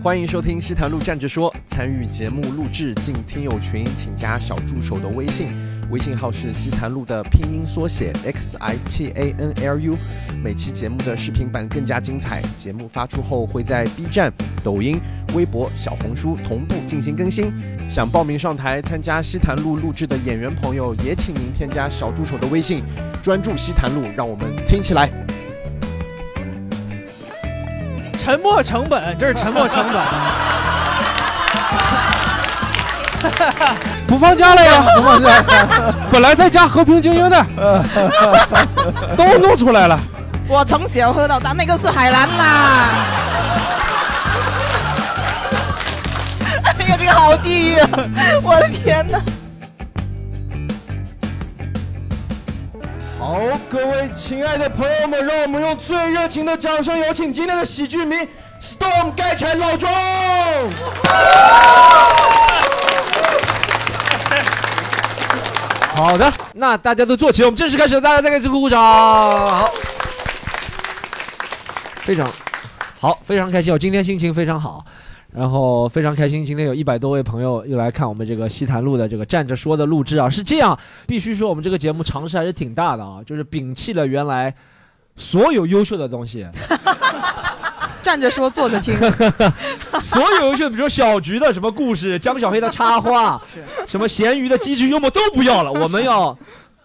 欢迎收听西坛路站着说，参与节目录制进听友群，请加小助手的微信，微信号是西坛路的拼音缩写 x i t a n l u。每期节目的视频版更加精彩，节目发出后会在 B 站、抖音、微博、小红书同步进行更新。想报名上台参加西坛路录制的演员朋友，也请您添加小助手的微信，专注西坛路，让我们听起来。沉没成本，这是沉没成本。不放假了呀？不放假，本来在家和平精英的，都弄出来了。我从小喝到大，那个是海南啦。哎呀，这个好低呀！我的天哪！好，各位亲爱的朋友们，让我们用最热情的掌声有请今天的喜剧迷 Storm 盖柴老庄。好的，那大家都坐起，我们正式开始，大家再给一次鼓鼓掌。好，非常好，非常开心，我今天心情非常好。然后非常开心，今天有一百多位朋友又来看我们这个西坛路的这个站着说的录制啊，是这样，必须说我们这个节目尝试还是挺大的啊，就是摒弃了原来所有优秀的东西，站着说，坐着听，所有优秀，比如说小菊的什么故事，江小黑的插画，什么咸鱼的机智幽默都不要了，我们要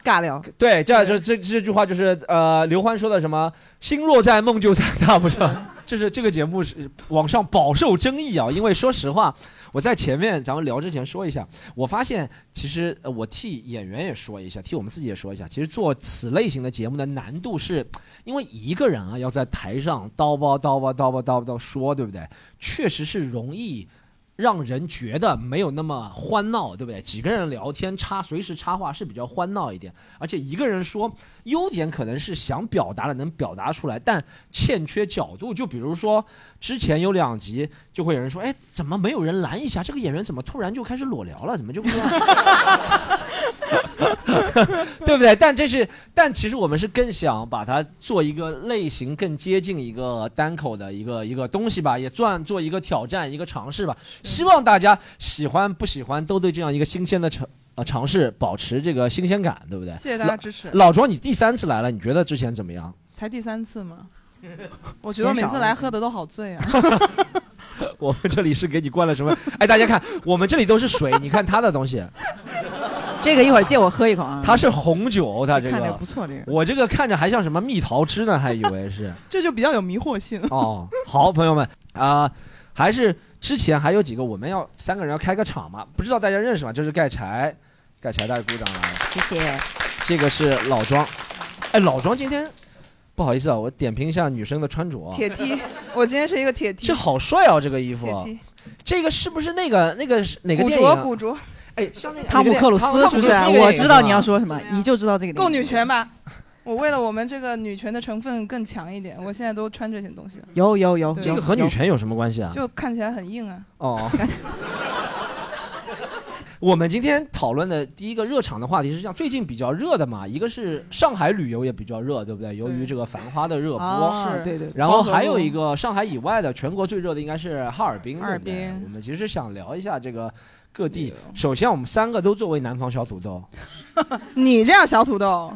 尬聊。对，这这这这句话就是呃刘欢说的什么“心若在，梦就在”，大不成？就是这个节目是网上饱受争议啊，因为说实话，我在前面咱们聊之前说一下，我发现其实呃我替演员也说一下，替我们自己也说一下，其实做此类型的节目的难度是，因为一个人啊要在台上叨吧叨吧叨吧叨吧叨说，对不对？确实是容易。让人觉得没有那么欢闹，对不对？几个人聊天插随时插话是比较欢闹一点，而且一个人说优点可能是想表达的能表达出来，但欠缺角度。就比如说之前有两集，就会有人说：“哎，怎么没有人拦一下？这个演员怎么突然就开始裸聊了？怎么就不？” 对不对？但这是，但其实我们是更想把它做一个类型更接近一个单口的一个一个东西吧，也算做一个挑战，一个尝试吧。希望大家喜欢不喜欢，都对这样一个新鲜的尝呃尝试保持这个新鲜感，对不对？谢谢大家支持。老庄，你第三次来了，你觉得之前怎么样？才第三次吗？我觉得每次来喝的都好醉啊。我们这里是给你灌了什么？哎，大家看，我们这里都是水，你看他的东西。这个一会儿借我喝一口啊。它是红酒，它这个看着不错，这个我这个看着还像什么蜜桃汁呢，还以为是。这就比较有迷惑性。哦，好，朋友们啊，还是之前还有几个我们要三个人要开个场嘛？不知道大家认识吗？就是盖柴，盖柴，大家鼓掌来。谢谢。这个是老庄，哎，老庄今天不好意思啊，我点评一下女生的穿着。铁梯，我今天是一个铁梯。这好帅啊，这个衣服。铁梯。这个是不是那个那个哪个古电影？着，古着。哎，像那个汤姆克鲁斯是不是？我知道你要说什么，你就知道这个。够女权吧？我为了我们这个女权的成分更强一点，我现在都穿这些东西。有有有，这个和女权有什么关系啊？就看起来很硬啊。哦。我们今天讨论的第一个热场的话题是这样：最近比较热的嘛，一个是上海旅游也比较热，对不对？由于这个《繁花》的热播，是，对对。然后还有一个上海以外的，全国最热的应该是哈尔滨，哈尔滨。我们其实想聊一下这个各地。首先，我们三个都作为南方小土豆。你这样小土豆，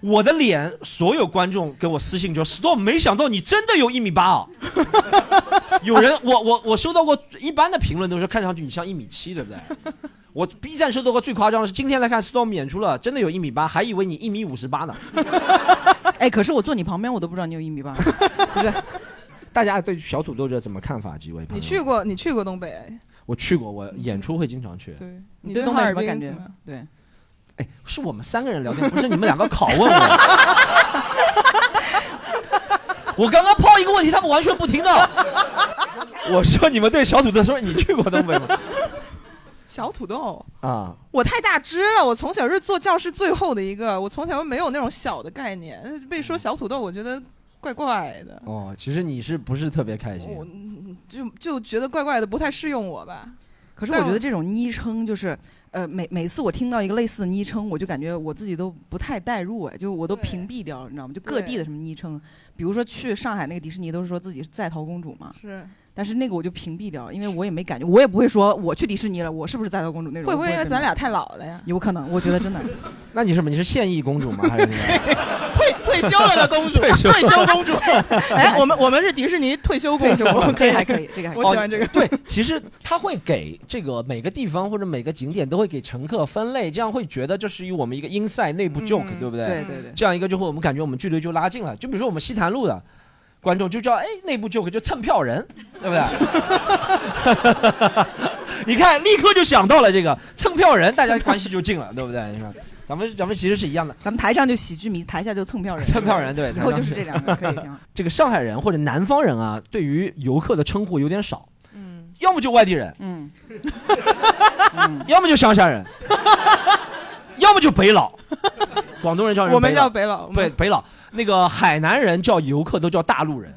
我的脸，所有观众给我私信说 Storm，没想到你真的有一米八啊！有人，我我我收到过一般的评论都是看上去你像一米七，对不对？我 B 站收到过最夸张的是今天来看 Storm 演出了，真的有一米八，还以为你一米五十八呢。哎，可是我坐你旁边，我都不知道你有一米八。不是，大家对小土豆这怎么看法？几位朋友？你去过？你去过东北？我去过，我演出会经常去。对，你对东北什么感觉？对，哎，是我们三个人聊天，不是你们两个拷问我。我刚刚抛一个问题，他们完全不听的。我说你们对小土豆说，你去过东北吗？小土豆，啊，我太大只了。我从小是坐教室最后的一个，我从小没有那种小的概念。被说小土豆，我觉得怪怪的。哦，其实你是不是特别开心？我就就觉得怪怪的，不太适用我吧。可是我觉得这种昵称就是，呃，每每次我听到一个类似的昵称，我就感觉我自己都不太代入，哎，就我都屏蔽掉了，你知道吗？就各地的什么昵称，比如说去上海那个迪士尼，都是说自己是在逃公主嘛，是，但是那个我就屏蔽掉了，因为我也没感觉，我也不会说我去迪士尼了，我是不是赛道公主那种？会不会因为咱俩太老了呀？有可能？我觉得真的，那你是什么？你是现役公主吗？还是 那个？退退休了的公主，退休退休公主。哎，我们我们是迪士尼退休公主，这个还可以，这个还可以。我喜欢这个。对，其实他会给这个每个地方或者每个景点都会给乘客分类，这样会觉得这是于我们一个 inside 内部 joke，、嗯对不对？对对对，这样一个就会我们感觉我们距离就拉近了。就比如说我们西坛路的观众就叫哎内部 joke 就蹭票人，对不对？你看立刻就想到了这个蹭票人，大家关系就近了，对不对？你看咱们咱们其实是一样的，咱们台上就喜剧迷，台下就蹭票人，蹭票人对。以后就是这两个，可以挺好。这个上海人或者南方人啊，对于游客的称呼有点少，嗯，要么就外地人，嗯，要么就乡下人，要么就北佬。广东人叫人我们叫北佬，北北佬，那个海南人叫游客都叫大陆人。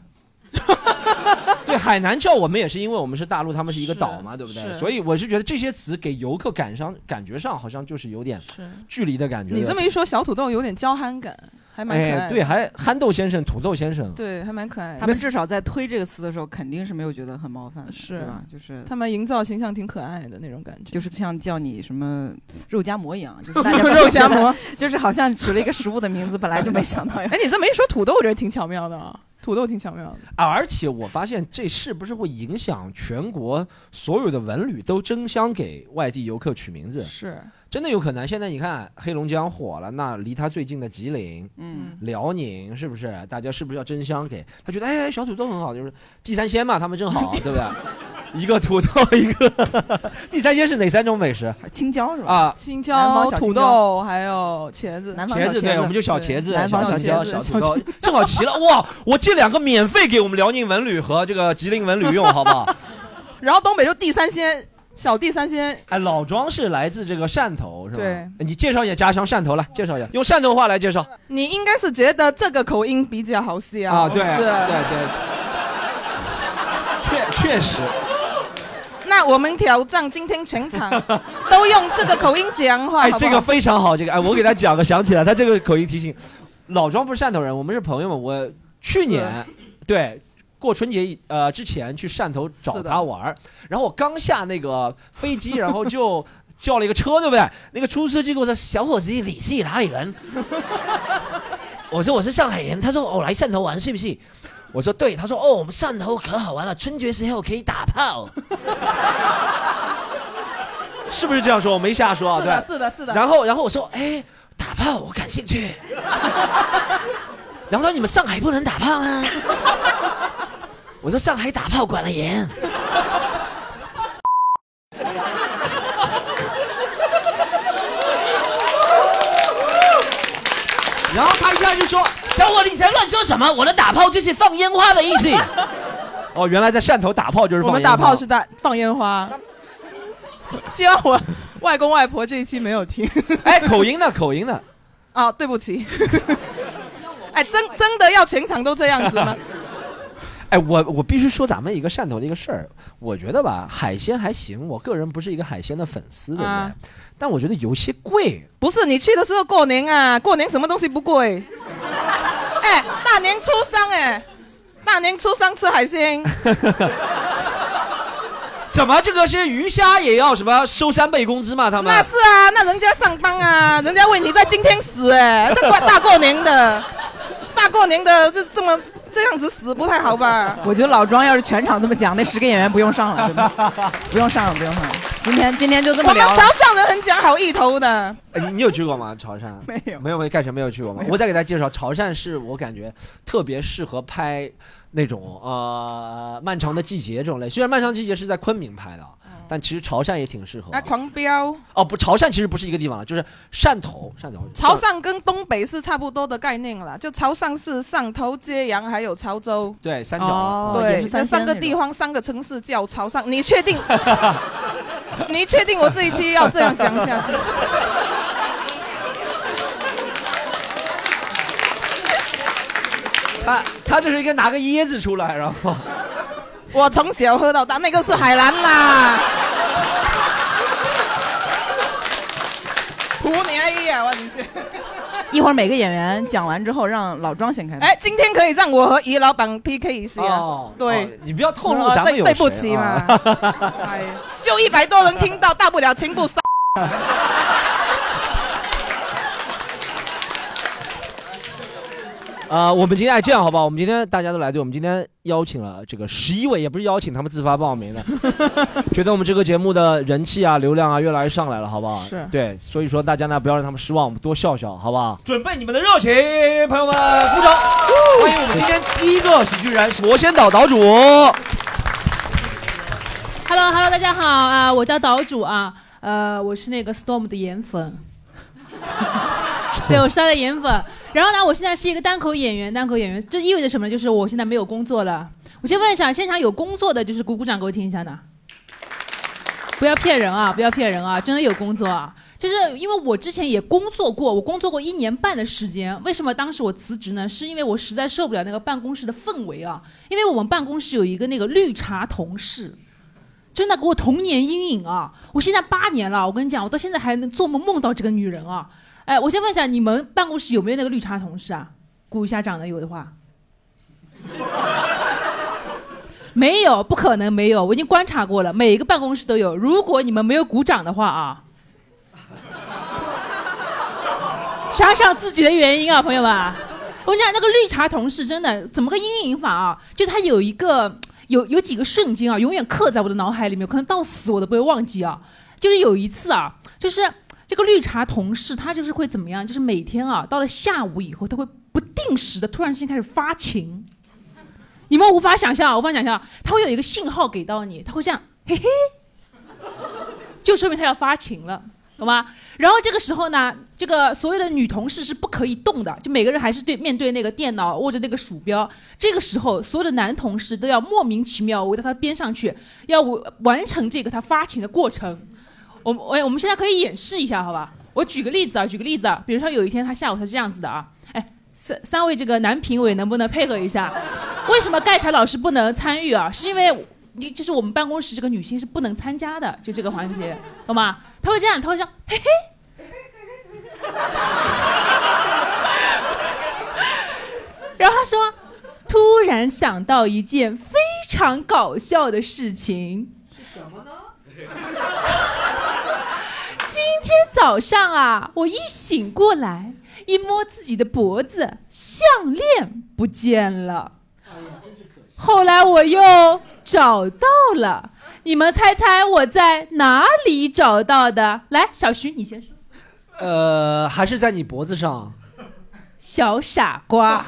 对，海南叫我们也是因为我们是大陆，他们是一个岛嘛，对不对？所以我是觉得这些词给游客感上感觉上好像就是有点。距离的感觉。你这么一说，小土豆有点娇憨感，还蛮可爱。对，还憨豆先生、土豆先生，对，还蛮可爱的。他们至少在推这个词的时候，肯定是没有觉得很冒犯的，是对吧？就是他们营造形象挺可爱的那种感觉。就是像叫你什么肉夹馍一样，就是大家 肉夹馍，就是好像取了一个食物的名字，本来就没想到要哎，你这么一说，土豆我觉得挺巧妙的啊，土豆挺巧妙的。啊而且我发现这是不是会影响全国所有的文旅都争相给外地游客取名字？是，真的有可能。现在你看黑龙江火了，那离它最近的吉林、嗯，辽宁是不是？大家是不是要争相给他觉得哎小土豆很好，就是地三鲜嘛，他们正好，对不对？一个土豆，一个地三鲜是哪三种美食青椒是吧？啊？青椒土豆还有茄子。南方茄子对，小茄子我们就小茄子、南方小青椒、小茄子小土豆，正好齐了哇！我这两个免费给我们辽宁文旅和这个吉林文旅用，好不好？然后东北就地三鲜，小弟三鲜。哎，老庄是来自这个汕头，是吧？对哎你介绍一下家乡汕头来，介绍一下，用汕头话来介绍你应该是觉得这个口音比较好笑啊！对是。对对，确确实，那我们挑战今天全场 都用这个口音讲话，哎，这个非常好，这个哎，我给他讲个，想起来，他这个口音提醒，老庄不是汕头人，我们是朋友嘛，我去年对。过春节呃之前去汕头找他玩儿然后我刚下那个飞机，然后就叫了一个车，对不对？那个出租车就跟我说：“小伙子，你是哪里人？” 我说：“我是上海人。”他说：“哦，来汕头玩是不是？”我说：“对。”他说：“哦，我们汕头可好玩了，春节时候可以打炮。” 是不是这样说？我没瞎说啊，对是的，。是的，是的。然后，然后我说，哎，打炮我感兴趣。然后他说你们上海不能打炮吗？我说上海打炮管得严。然后他一下就说：“小伙子，你在乱说什么？我的打炮就是放烟花的意思。”哦，原来在汕头打炮就是我们放烟花。打炮是打放烟花。希望我外公外婆这一期没有听哎，口音呢？口音呢？啊，对不起。哎，真真的要全场都这样子吗？哎，我我必须说咱们一个汕头的一个事儿，我觉得吧，海鲜还行，我个人不是一个海鲜的粉丝，对不对？啊但我觉得有些贵。不是，你去的时候过年啊，过年什么东西不贵？哎，大年初三哎，大年初三吃海鲜，怎么这个些鱼虾也要什么收三倍工资嘛？他们那是啊，那人家上班啊，人家为你在今天死哎，这过大过年的，大过年的这这么这样子死不太好吧？我觉得老庄要是全场这么讲，那十个演员不用上了，真的 不用上了，不用上了。今天今天就这我们么聊了潮。汕人很讲好意头的，哎你你有去过吗？潮汕？没有没有没有，干什么没有去过吗？我再给大家介绍，潮汕是我感觉特别适合拍那种呃漫长的季节这种类。虽然漫长季节是在昆明拍的，但其实潮汕也挺适合。啊，狂飙。哦，不，潮汕其实不是一个地方了，就是汕头，汕头。潮汕跟东北是差不多的概念了，就潮汕是汕头、揭阳还有潮州。对三角。对，三个三鲜那种地方三个城市叫潮汕，你确定？你确定我这一期要这样讲下去？他他这是一个拿个椰子出来，然后我从小喝到大，那个是海南啦。胡你阿姨啊，我真是。一会儿每个演员讲完之后，让老庄先开始。哎，今天可以让我和于老板 PK 一下。哦，对哦你不要透露呃咱们有对对不起嘛 就一百多人听到，大不了全部杀。啊、我们今天哎这样好不好？我们今天大家都来对，我们今天邀请了这个十一位，也不是邀请，他们自发报名的，觉得我们这个节目的人气啊、流量啊越来越上来了，好不好？是对，所以说大家呢不要让他们失望，我们多笑笑，好不好？准备你们的热情，朋友们，鼓掌！欢迎我们今天第一个喜剧人魔仙岛岛主。Hello Hello，大家好啊、我叫岛主啊，呃，我是那个 Storm 的颜粉，对我烧的颜粉。然后呢，我现在是一个单口演员，单口演员，这意味着什么呢？就是我现在没有工作了。我先问一下，现场有工作的，就是鼓鼓掌给我听一下呢。不要骗人啊！不要骗人啊！真的有工作啊！就是因为我之前也工作过，我工作过一年半的时间。为什么当时我辞职呢？是因为我实在受不了那个办公室的氛围啊！因为我们办公室有一个那个绿茶同事，真的给我童年阴影啊！我现在八年了，我跟你讲，我到现在还能做梦梦到这个女人啊！哎，我先问一下，你们办公室有没有那个绿茶同事啊？鼓一下掌的有的话。没有，不可能没有，我已经观察过了，每一个办公室都有。如果你们没有鼓掌的话啊，想想自己的原因啊，朋友们。我跟你讲，那个绿茶同事真的怎么个阴影法啊？就他有一个有有几个瞬间啊，永远刻在我的脑海里面，可能到死我都不会忘记啊。就是有一次啊，就是这个绿茶同事，他就是会怎么样？就是每天啊，到了下午以后，他会不定时的突然之间开始发情。你们无法想象，无法想象，他会有一个信号给到你，他会这样，嘿嘿，就说明他要发情了，懂吗？然后这个时候呢，这个所有的女同事是不可以动的，就每个人还是对面对那个电脑，握着那个鼠标。这个时候，所有的男同事都要莫名其妙围到他边上去，要完成这个他发情的过程。我们我我们现在可以演示一下，好吧？我举个例子啊，举个例子啊，比如说有一天他下午他是这样子的啊，哎，三三位这个男评委能不能配合一下？为什么盖柴老师不能参与啊？是因为你就是我们办公室这个女性是不能参加的，就这个环节，懂吗？他会这样，他会这样，嘿嘿。然后他说，突然想到一件非常搞笑的事情。是什么呢？今天早上啊，我一醒过来，一摸自己的脖子，项链不见了。后来我又找到了，你们猜猜我在哪里找到的？来，小徐你先说。呃，还是在你脖子上。小傻瓜，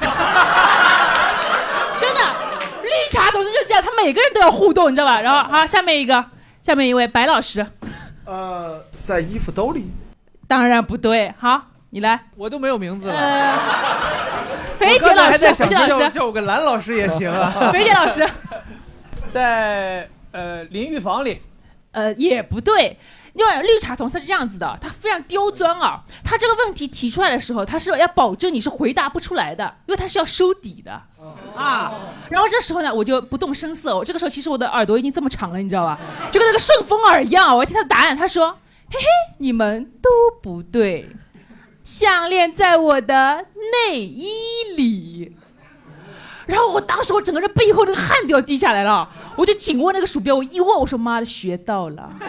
真的，绿茶同事就这样，他每个人都要互动，你知道吧？然后好，下面一个，下面一位白老师，呃，在衣服兜里。当然不对，好，你来。我都没有名字了。呃，肥姐老师，肥姐老师，叫我个蓝老师也行啊。肥姐老师，在呃淋浴房里，呃，也不对。因为绿茶同事是这样子的，他非常刁钻啊。他这个问题提出来的时候，他是要保证你是回答不出来的，因为他是要收底的啊。然后这时候呢，我就不动声色。我这个时候其实我的耳朵已经这么长了，你知道吧？就跟那个顺风耳一样。我听他的答案，他说：“嘿嘿，你们都不对，项链在我的内衣里。”然后我当时我整个人背后那个汗都要滴下来了，我就紧握那个鼠标，我一握，我说妈的学到了，真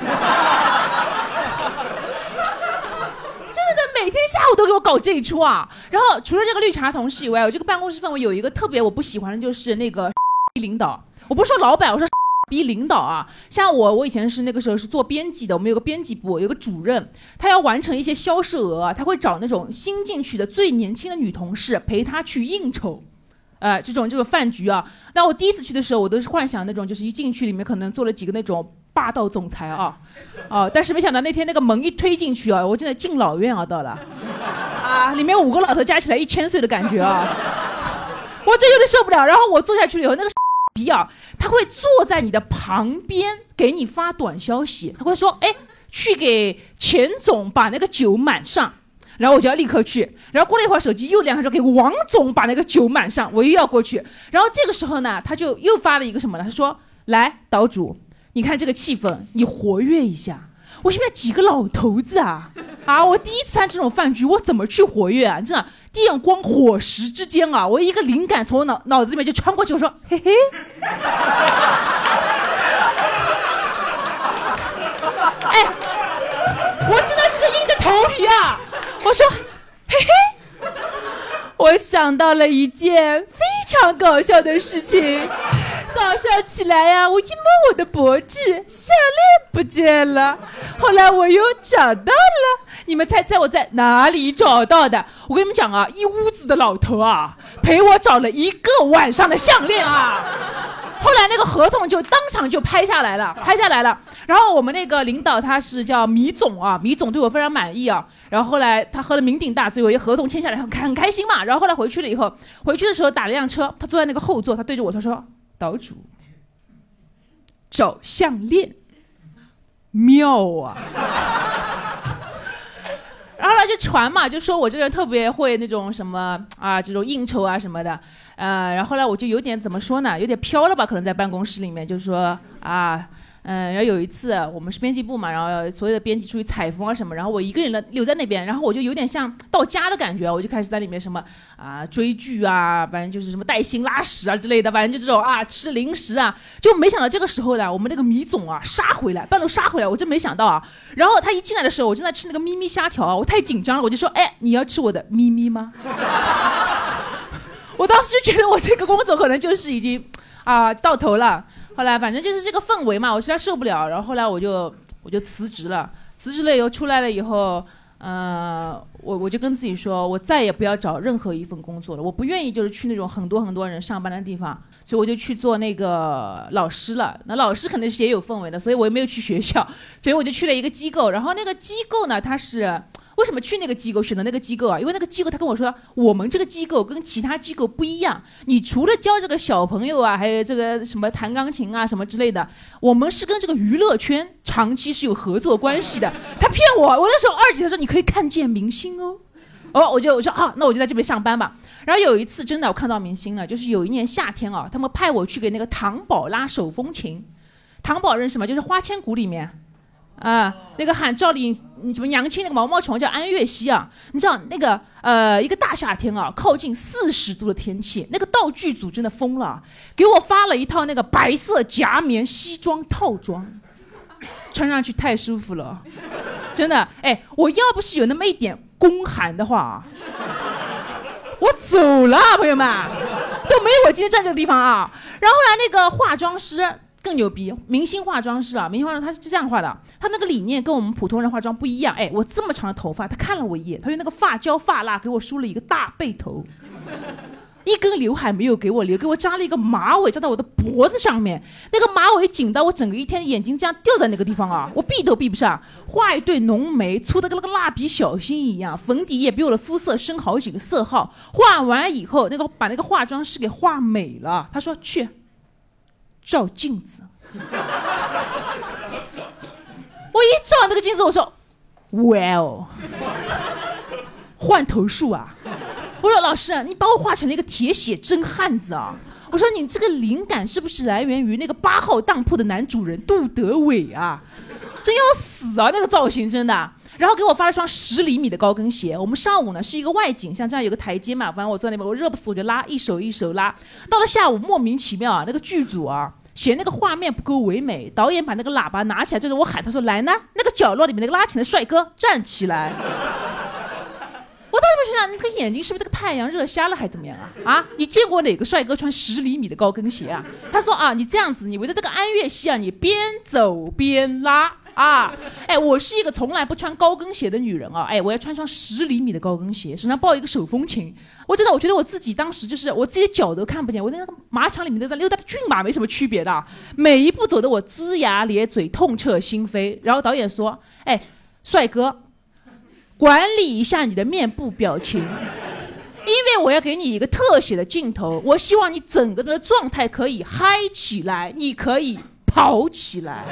的每天下午都给我搞这一出啊！然后除了这个绿茶同事以外，我这个办公室氛围有一个特别我不喜欢的就是那个 领导，我不是说老板，我说。逼领导啊，像我，我以前是那个时候是做编辑的，我们有个编辑部，有个主任，他要完成一些销售额，他会找那种新进去的最年轻的女同事陪他去应酬。呃，这种这个饭局啊，那我第一次去的时候，我都是幻想那种，就是一进去里面可能坐了几个那种霸道总裁啊，哦、但是没想到那天那个门一推进去啊，我真的敬老院啊到了，啊，里面五个老头加起来一千岁的感觉啊，我这有点受不了。然后我坐下去了以后，那个比尔，他会坐在你的旁边给你发短消息，他会说，哎，去给钱总把那个酒满上。然后我就要立刻去，然后过了一会儿，手机又亮，他说给王总把那个酒满上，我又要过去。然后这个时候呢，他就又发了一个什么呢？他说：“来，岛主，你看这个气氛，你活跃一下。”我现在几个老头子啊，啊，我第一次参这种饭局，我怎么去活跃啊？真的，电光火石之间啊，我一个灵感从我脑脑子里面就穿过去，我说，嘿嘿。哎，我真的是硬着头皮啊！我说，嘿嘿，我想到了一件非常搞笑的事情。早上起来呀、我一摸我的脖子，项链不见了。后来我又找到了，你们猜猜我在哪里找到的？我跟你们讲啊，一屋子的老头啊，陪我找了一个晚上的项链啊。后来那个合同就当场就拍下来了，拍下来了。然后我们那个领导他是叫米总啊，米总对我非常满意啊。然后后来他喝了酩酊大醉，有一合同签下来很很开心嘛。然后后来回去了以后，回去的时候打了辆车，他坐在那个后座，他对着我他说：“岛主，找项链，妙啊！”然后呢就传嘛，就说我这个人特别会那种什么啊，这种应酬啊什么的，呃，然后后来我就有点怎么说呢，有点飘了吧，可能在办公室里面就是说啊，嗯，然后有一次我们是编辑部嘛，然后所有的编辑出去采风啊什么，然后我一个人呢留在那边，然后我就有点像到家的感觉，我就开始在里面什么啊追剧啊，反正就是什么带薪拉屎啊之类的，反正就这种啊吃零食啊，就没想到这个时候呢，我们那个米总啊杀回来，半路杀回来，我真没想到啊。然后他一进来的时候，我正在吃那个咪咪虾条啊，我太紧张了，我就说，哎，你要吃我的咪咪吗？我当时就觉得我这个工作可能就是已经啊、到头了。后来反正就是这个氛围嘛，我实在受不了。然后后来我就我就辞职了，辞职了以后出来了以后，呃，我我就跟自己说，我再也不要找任何一份工作了，我不愿意就是去那种很多很多人上班的地方，所以我就去做那个老师了。那老师肯定是也有氛围的，所以我也没有去学校，所以我就去了一个机构。然后那个机构呢，它是。为什么去那个机构选择那个机构啊？因为那个机构他跟我说，我们这个机构跟其他机构不一样。你除了教这个小朋友啊，还有这个什么弹钢琴啊什么之类的，我们是跟这个娱乐圈长期是有合作关系的。他骗我，我那时候二级，他说你可以看见明星哦。哦，我就我说啊，那我就在这边上班吧。然后有一次真的我看到明星了，就是有一年夏天啊，他们派我去给那个唐宝拉手风琴。唐宝认识吗？就是《花千骨》里面。啊，那个喊赵丽嗯什么杨青那个毛毛虫叫安月溪啊，你知道那个呃一个大夏天啊，靠近四十度的天气，那个道具组真的疯了，给我发了一套那个白色夹棉西装套装，穿上去太舒服了，真的，哎，我要不是有那么一点宫寒的话，我走了，朋友们，都没有我今天站这个地方啊。然后呢，那个化妆师。更牛逼，明星化妆师啊，明星化妆他是这样画的，他那个理念跟我们普通人化妆不一样。哎，我这么长的头发，他看了我一眼，他用那个发胶发蜡给我梳了一个大背头，一根刘海没有给我留，给我扎了一个马尾，扎到我的脖子上面，那个马尾紧到我整个一天眼睛这样吊在那个地方啊，我闭都闭不上。画一对浓眉，粗的跟那个蜡笔小新一样，粉底液比我的肤色深好几个色号。画完以后，那个把那个化妆师给画美了，他说去。照镜子，我一照那个镜子，我说，哇哦，换头术啊！我说老师，你把我画成了一个铁血真汉子啊！我说你这个灵感是不是来源于那个八号当铺的男主人杜德伟啊？真要死啊！那个造型真的。然后给我发了双十厘米的高跟鞋。我们上午呢是一个外景，像这样有个台阶嘛，反正我坐在那边，我热不死我就拉，一手一手拉。到了下午莫名其妙啊，那个剧组啊嫌那个画面不够唯美，导演把那个喇叭拿起来对着我喊，他说来呢，那个角落里面那个拉琴的帅哥站起来。我当时就想，你这个眼睛是不是这个太阳热瞎了，还怎么样啊？啊，你见过哪个帅哥穿十厘米的高跟鞋啊？他说啊，你这样子，你围着这个安乐溪啊，你边走边拉。啊，哎，我是一个从来不穿高跟鞋的女人啊，哎，我要穿双十厘米的高跟鞋，身上抱一个手风琴。我真的，我觉得我自己当时就是我自己脚都看不见，我在那个马场里面都在溜达的骏马没什么区别的，每一步走的我龇牙咧嘴，痛彻心扉。然后导演说，哎，帅哥，管理一下你的面部表情，因为我要给你一个特写的镜头，我希望你整个人的状态可以嗨起来，你可以跑起来。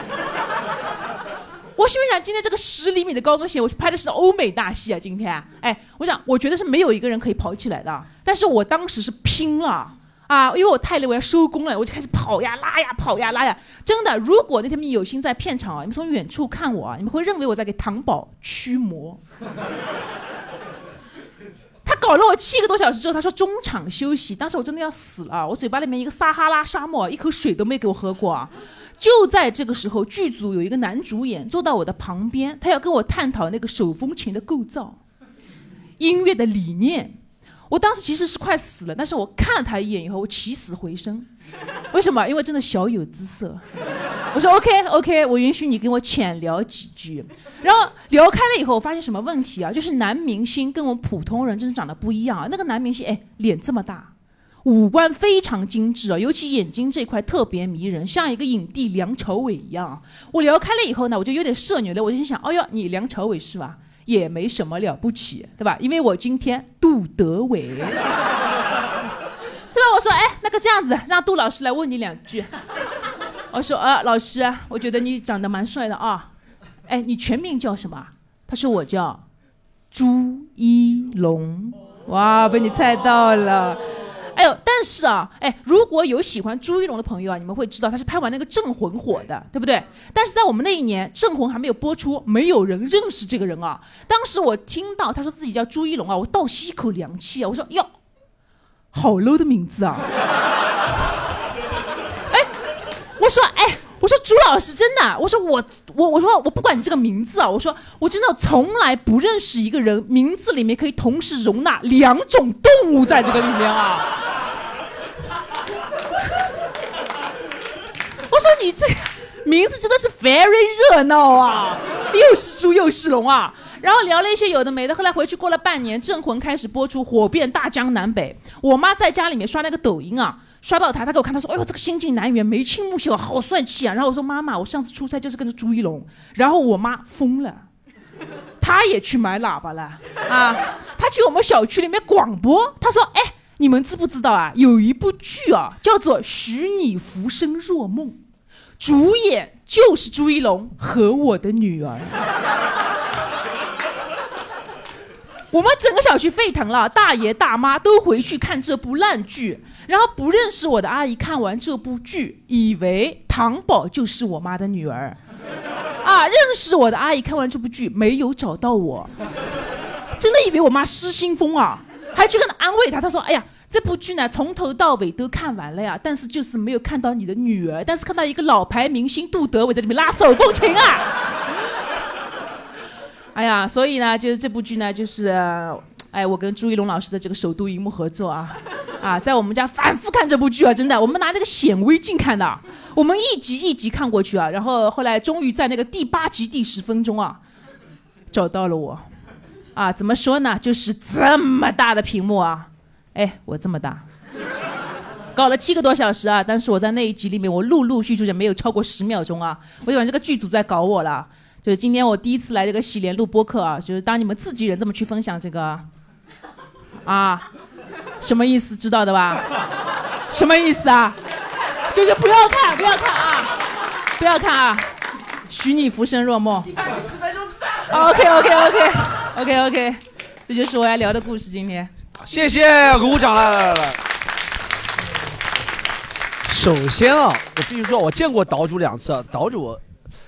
我心想，今天这个十厘米的高跟鞋，我去拍的是欧美大戏啊！今天，哎，我想，我觉得是没有一个人可以跑起来的，但是我当时是拼了啊，因为我太累，我要收工了，我就开始跑呀拉呀跑呀拉呀。真的，如果那天你有心在片场啊，你们从远处看我啊，你们会认为我在给糖宝驱魔。他搞了我七个多小时之后，他说中场休息，当时我真的要死了，我嘴巴里面一个撒哈拉沙漠，一口水都没给我喝过啊。就在这个时候，剧组有一个男主演坐到我的旁边，他要跟我探讨那个手风琴的构造、音乐的理念。我当时其实是快死了，但是我看了他一眼以后，我起死回生。为什么？因为真的小有姿色。我说 OK OK，我允许你跟我浅聊几句。然后聊开了以后，我发现什么问题啊？就是男明星跟我们普通人真的长得不一样啊。那个男明星，哎，脸这么大，五官非常精致啊，尤其眼睛这块特别迷人，像一个影帝梁朝伟一样。我聊开了以后呢，我就有点社牛了，我就心想，哦哟，你梁朝伟是吧？也没什么了不起，对吧？因为我今天杜德伟，是吧？我说，哎，那个这样子，让杜老师来问你两句。我说，啊，老师，我觉得你长得蛮帅的啊。哎，你全名叫什么？他说我叫朱一龙。哇，被你猜到了。哎呦，但是啊，哎，如果有喜欢朱一龙的朋友啊，你们会知道他是拍完那个《镇魂》火的，对不对？但是在我们那一年，《镇魂》还没有播出，没有人认识这个人啊。当时我听到他说自己叫朱一龙啊，我倒吸一口凉气啊！我说哟，好 low 的名字啊！哎，我说哎。我说朱老师真的，我说我我我说我不管你这个名字啊，我说我真的从来不认识一个人名字里面可以同时容纳两种动物在这个里面啊。我说你这名字真的是 very 热闹啊，又是猪又是龙啊。然后聊了一些有的没的，后来回去过了半年，《镇魂》开始播出，火遍大江南北。我妈在家里面刷那个抖音啊。刷到他，他给我看，他说：“哎呦，这个新晋男演员眉清目秀，好帅气啊！”然后我说：“妈妈，我上次出差就是跟着朱一龙。”然后我妈疯了，她也去买喇叭了啊！她去我们小区里面广播，她说：“哎，你们知不知道啊？有一部剧啊，叫做《许你浮生若梦》，主演就是朱一龙和我的女儿。”我们整个小区沸腾了，大爷大妈都回去看这部烂剧。然后不认识我的阿姨看完这部剧，以为糖宝就是我妈的女儿，啊，认识我的阿姨看完这部剧没有找到我，真的以为我妈失心疯啊，还去跟她安慰她，她说：“哎呀，这部剧呢从头到尾都看完了呀，但是就是没有看到你的女儿，但是看到一个老牌明星杜德伟在里面拉手风琴啊。”哎呀，所以呢，就是这部剧呢，就是。哎，我跟朱一龙老师的这个首都荧幕合作啊，啊，在我们家反复看这部剧啊，真的，我们拿那个显微镜看的，我们一集一集看过去啊，然后后来终于在那个第八集第十分钟啊，找到了我，啊，怎么说呢，就是这么大的屏幕啊，哎，我这么大，搞了七个多小时啊，但是我在那一集里面，我陆陆续续就没有超过十秒钟啊，我以为这个剧组在搞我了，就是今天我第一次来这个喜莲录播客啊，就是当你们自己人这么去分享这个。啊，什么意思？知道的吧？什么意思啊？就是不要看，不要看啊！不要看啊！许你浮生若梦。OK OK OK OK OK，这就是我要聊的故事。今天，谢谢，鼓掌来来来。首先啊，我必须说，我见过岛主两次。啊岛主，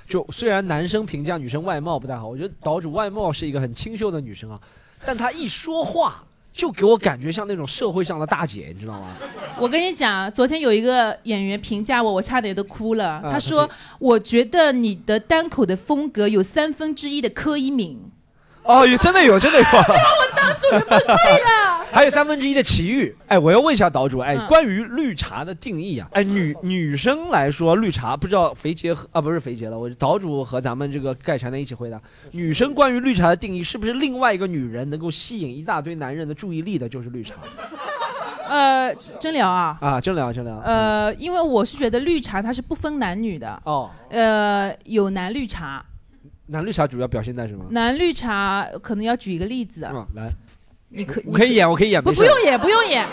就虽然男生评价女生外貌不太好，我觉得岛主外貌是一个很清秀的女生啊，但她一说话。就给我感觉像那种社会上的大姐，你知道吗？我跟你讲，昨天有一个演员评价我，我差点都哭了。他说：“我觉得你的单口的风格有三分之一的柯一敏。”哦，有真的有，真的有。我当时我就崩溃了。还有三分之一的奇遇。哎，我要问一下岛主，哎，关于绿茶的定义啊，哎，女女生来说，绿茶不知道肥杰和啊不是肥杰了，我岛主和咱们这个盖柴的一起回答。女生关于绿茶的定义，是不是另外一个女人能够吸引一大堆男人的注意力的，就是绿茶？呃，真聊啊。啊，真聊真聊。呃，因为我是觉得绿茶它是不分男女的。哦。呃，有男绿茶。男绿茶主要表现在什么？男绿茶可能要举一个例子啊，来，你可我可以演，我可以演，不不用演，不用演，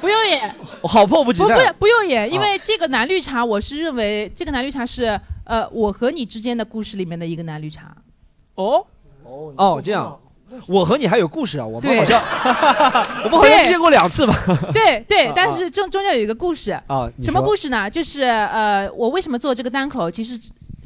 不用演，我好迫不及待，不不不用演，因为这个男绿茶，我是认为这个男绿茶是呃我和你之间的故事里面的一个男绿茶。哦哦哦，这样，我和你还有故事啊，我们对好像 我们好像对见过两次吧？对对啊，但是中中间有一个故事，啊，你什么故事呢？就是呃，我为什么做这个单口？其实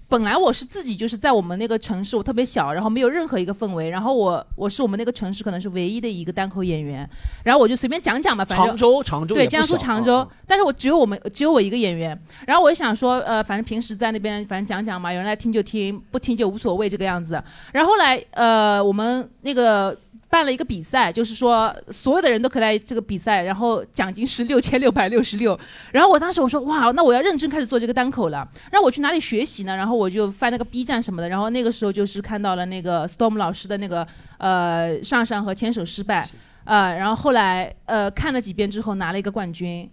本来我是自己就是在我们那个城市，我特别小，然后没有任何一个氛围，然后我我是我们那个城市可能是唯一的一个单口演员，然后我就随便讲讲吧，反正常州，常州对，也不江苏小常州，啊但是我只有我们只有我一个演员。然后我就想说，呃，反正平时在那边反正讲讲嘛，有人来听就听，不听就无所谓这个样子。然后后来，呃，我们那个。办了一个比赛，就是说所有的人都可以来这个比赛，然后奖金是六千六百六十六。然后我当时我说哇，那我要认真开始做这个单口了。让我去哪里学习呢？然后我就翻那个 B 站什么的。然后那个时候就是看到了那个 Storm 老师的那个呃上上和牵手失败，呃，然后后来呃看了几遍之后拿了一个冠军，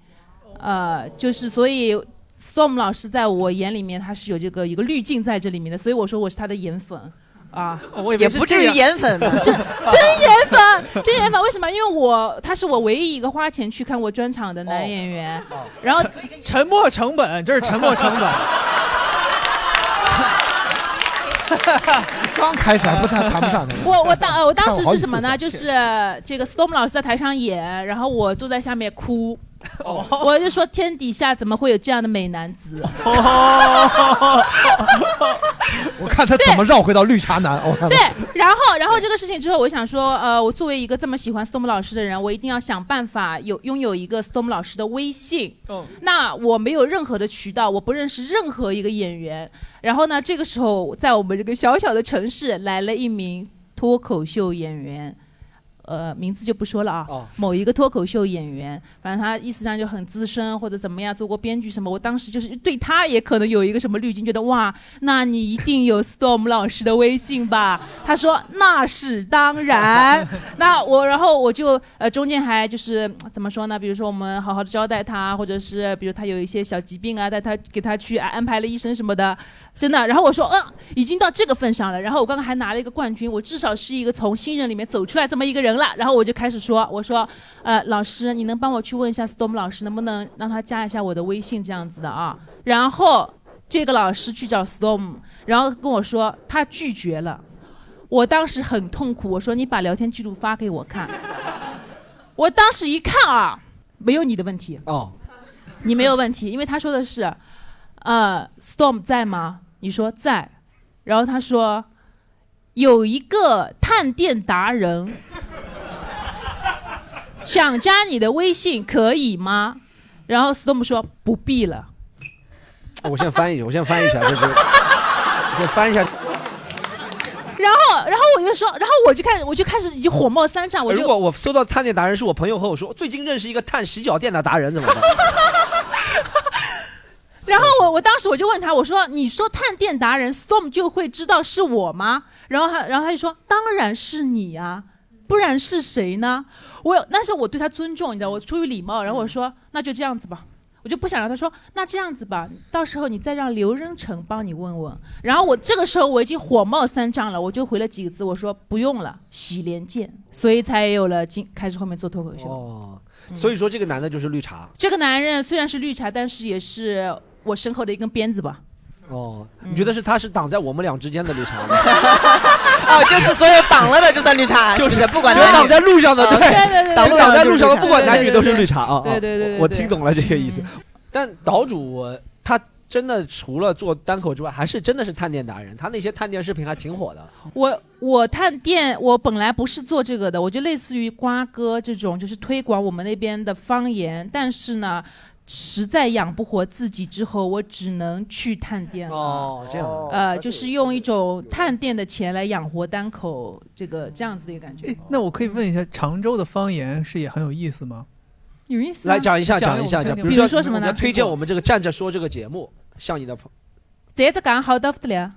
呃，就是所以 Storm 老师在我眼里面他是有这个一个滤镜在这里面的，所以我说我是他的颜粉。啊，我也不至于颜粉吧。真真颜粉，真颜粉，为什么？因为我他是我唯一一个花钱去看过专场的男演员，然后沉默成本，这是沉默成本。刚开始还不太谈不上 的。我我当呃我当时是什么呢？就是这个 Storm 老师在台上演，然后我坐在下面哭，哦 我就说天底下怎么会有这样的美男子？我看他怎么绕回到绿茶男。对，然后然后这个事情之后，我想说，呃，我作为一个这么喜欢 Storm 老师的人，我一定要想办法有拥有一个 Storm 老师的微信。嗯那我没有任何的渠道，我不认识任何一个演员。然后呢，这个时候在我们这个小小的城市来了一名脱口秀演员。呃，名字就不说了啊。哦某一个脱口秀演员，反正他意思上就很资深或者怎么样，做过编剧什么。我当时就是对他也可能有一个什么滤镜，觉得哇，那你一定有 Storm 老师的微信吧？他说那是当然。那我然后我就呃中间还就是嗯怎么说呢？比如说我们好好的招待他，或者是比如他有一些小疾病啊，带他给他去安安排了医生什么的，真的。然后我说嗯，已经到这个份上了。然后我刚刚还拿了一个冠军，我至少是一个从新人里面走出来这么一个人了。然后我就开始说，我说呃老师，你能帮我去问一下 Storm 老师，能不能让他加一下我的微信这样子的啊？然后这个老师去找 Storm，然后跟我说他拒绝了。我当时很痛苦，我说你把聊天记录发给我看。我当时一看啊，没有你的问题，哦，你没有问题，因为他说的是，呃，Storm 在吗？你说在，然后他说有一个探店达人 想加你的微信，可以吗？然后 Storm 说不必了。我先翻译一下，我先翻译一下，这是，我先翻译一下。然后，然后我就说，然后我就开始，我就开始已经火冒三丈，我就如果我收到探店达人是我朋友和我说，最近认识一个探洗脚店的达人，怎么办？然后我我当时我就问他，我说：“你说探店达人 Storm 就会知道是我吗？”然后他然后他就说：“当然是你啊，不然是谁呢？”我有，但是我对他尊重，你知道，我出于礼貌，然后我说：“那就这样子吧。”我就不想让他说，那这样子吧，到时候你再让刘仁成帮你问问。然后我这个时候我已经火冒三丈了，我就回了几个字，我说不用了，喜连见，所以才有了今开始后面做脱口秀。哦，所以说这个男的就是绿茶。这个男人虽然是绿茶，但是也是我身后的一根鞭子吧。哦，你觉得是他是挡在我们俩之间的绿茶吗？哦，就是所有挡了的就算绿茶，就是？不管只有挡。在路上的，啊对对对对挡路挡在路上的，不管男女都是绿茶啊。对对对我听懂了这个意思。但岛主我他真的除了做单口之外，还是真的是探店达人，他那些探店视频还挺火的。我我探店，我本来不是做这个的，我就类似于瓜哥这种，就是推广我们那边的方言。但是呢，实在养不活自己之后，我只能去探店了。哦，这样。呃，就是用一种探店的钱来养活单口，这个这样子的一个感觉哎，，那我可以问一下，常州的方言是也很有意思吗？有意思、啊。来讲一下，讲讲一下，讲，比如说什么呢推荐我们这个站着说这个节目，向你的朋这次讲好的不得了，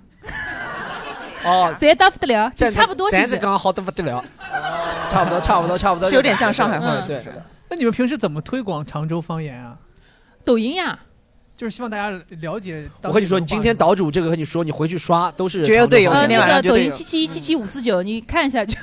哦，这得不得了，就差不多。站着刚好的不得了，差不多，差不多，差不多，是有点像上海话嗯对是不是那你们平时怎么推广常州方言啊？抖音呀，就是希望大家了解。我跟你说，你今天岛主这个和你说，你回去刷都是绝有队友呃，今天个抖音七七七七五四九，你看一下就。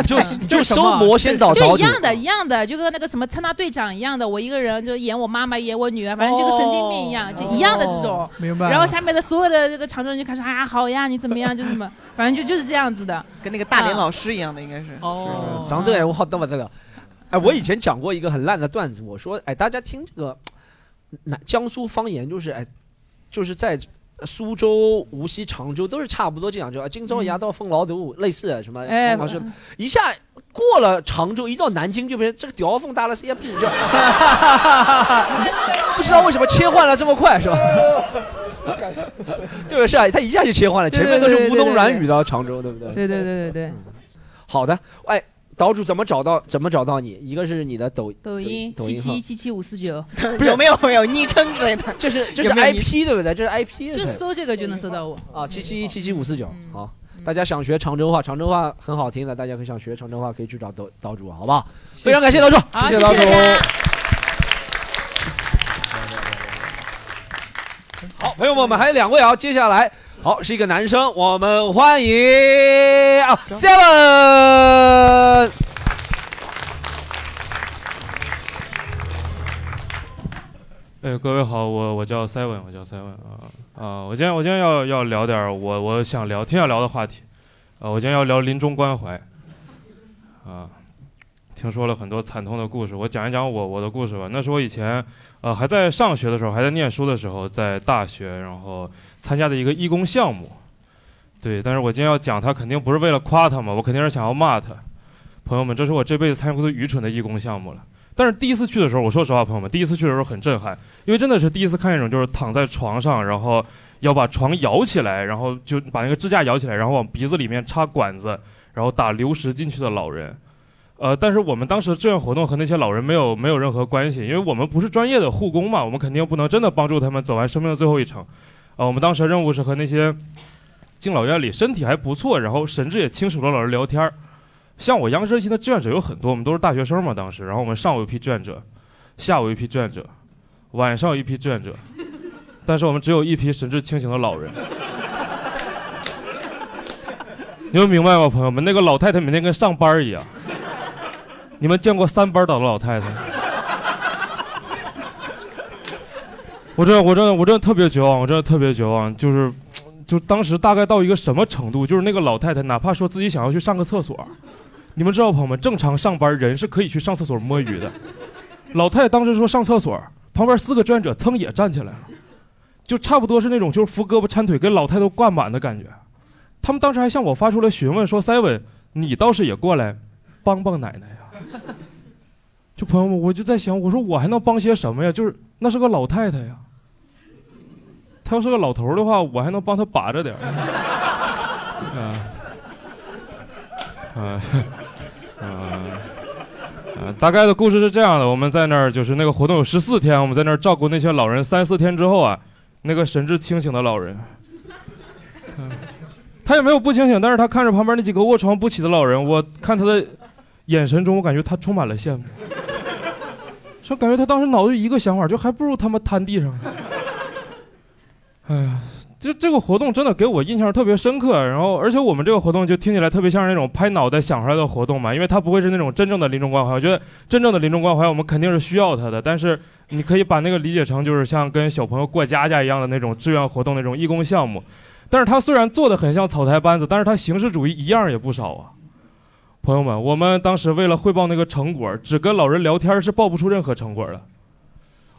你 就你 就收魔仙岛岛主就一样的，一样的，就跟那个什么参大队长一样的，我一个人就演我妈妈，演我女儿，反正就跟神经病一样，就一样的这种。明白。然后下面的所有的这个常州人就开始啊好呀，你怎么样，就什么，反正就就是这样子的。跟那个大连老师一样的，应该是。哦，上这个我好得不得了。哎，我以前讲过一个很烂的段子，我说，哎，大家听这个南江苏方言，就是哎，就是在苏州、无锡、常州都是差不多这样，就啊，今朝牙到凤老肚，类似的什么，哎老师一下过了常州，一到南京就变成这个屌凤大了，也不就，不知道为什么切换了这么快，是吧？对，是啊，他一下就切换了，前面都是吴侬软语的常州，对不对？对对对对对。好的，哎，岛主怎么找到？怎么找到你？一个是你的抖抖音七抖音号七七七五四九，不是有没有有昵称之类的？这是这是 IP 对不对？这是 IP，就搜这个就能搜到我。啊，七七一七七五四九。好，大家想学常州话，常州话很好听的，大家可以想学常州话，可以去找岛岛主，好不好？非常感谢岛主，谢谢岛主好，朋友们，我们还有两位啊，接下来好是一个男生，我们欢迎啊 Seven。哎，各位好，我我叫 Seven，我叫 Seven 啊啊！我今天我今天要要聊点儿我我想聊挺想聊的话题，啊，我今天要聊临终关怀，啊，听说了很多惨痛的故事，我讲一讲我我的故事吧。那是我以前呃还在上学的时候，还在念书的时候，在大学然后参加的一个义工项目，对，但是我今天要讲它，肯定不是为了夸他嘛，我肯定是想要骂他。朋友们，这是我这辈子参与过最愚蠢的义工项目了。但是第一次去的时候，我说实话，朋友们，第一次去的时候很震撼，因为真的是第一次看一种就是躺在床上，然后要把床摇起来，然后就把那个支架摇起来，然后往鼻子里面插管子，然后打流食进去的老人。呃，但是我们当时志愿活动和那些老人没有没有任何关系，因为我们不是专业的护工嘛，我们肯定不能真的帮助他们走完生命的最后一程。呃，我们当时的任务是和那些敬老院里身体还不错，然后神志也清楚的老人聊天儿。像我央视热心的志愿者有很多，我们都是大学生嘛，当时，然后我们上午一批志愿者，下午一批志愿者，晚上一批志愿者，但是我们只有一批神志清醒的老人。你们明白吗，朋友们？那个老太太每天跟上班一样。你们见过三班倒的老太太？我真的，我真的，我真的特别绝望，我真的特别绝望，就是，就当时大概到一个什么程度，就是那个老太太哪怕说自己想要去上个厕所，你们知道，朋友们，正常上班人是可以去上厕所摸鱼的。老太太当时说上厕所，旁边四个志愿者噌也站起来了，就差不多是那种就是扶胳膊搀腿给老太太灌满的感觉。他们当时还向我发出了询问，说：“Seven，你倒是也过来帮帮奶奶？” 就朋友们，我就在想，我说我还能帮些什么呀？就是那是个老太太呀，她要是个老头儿的话，我还能帮她把着点儿。啊，啊，啊，呃，大概的故事是这样的：我们在那儿就是那个活动有十四天，我们在那儿照顾那些老人。三四天之后啊，那个神志清醒的老人，嗯 他也没有不清醒，但是他看着旁边那几个卧床不起的老人，我看他的眼神中，我感觉他充满了羡慕，说感觉他当时脑子里一个想法，就还不如他妈瘫地上呢。哎呀，这这个活动真的给我印象特别深刻，然后而且我们这个活动就听起来特别像是那种拍脑袋想出来的活动嘛，因为它不会是那种真正的临终关怀。我觉得真正的临终关怀我们肯定是需要它的，但是你可以把那个理解成就是像跟小朋友过家家一样的那种志愿活动那种义工项目。但是它虽然做的很像草台班子，但是它形式主义一样也不少啊。朋友们，我们当时为了汇报那个成果，只跟老人聊天是报不出任何成果的。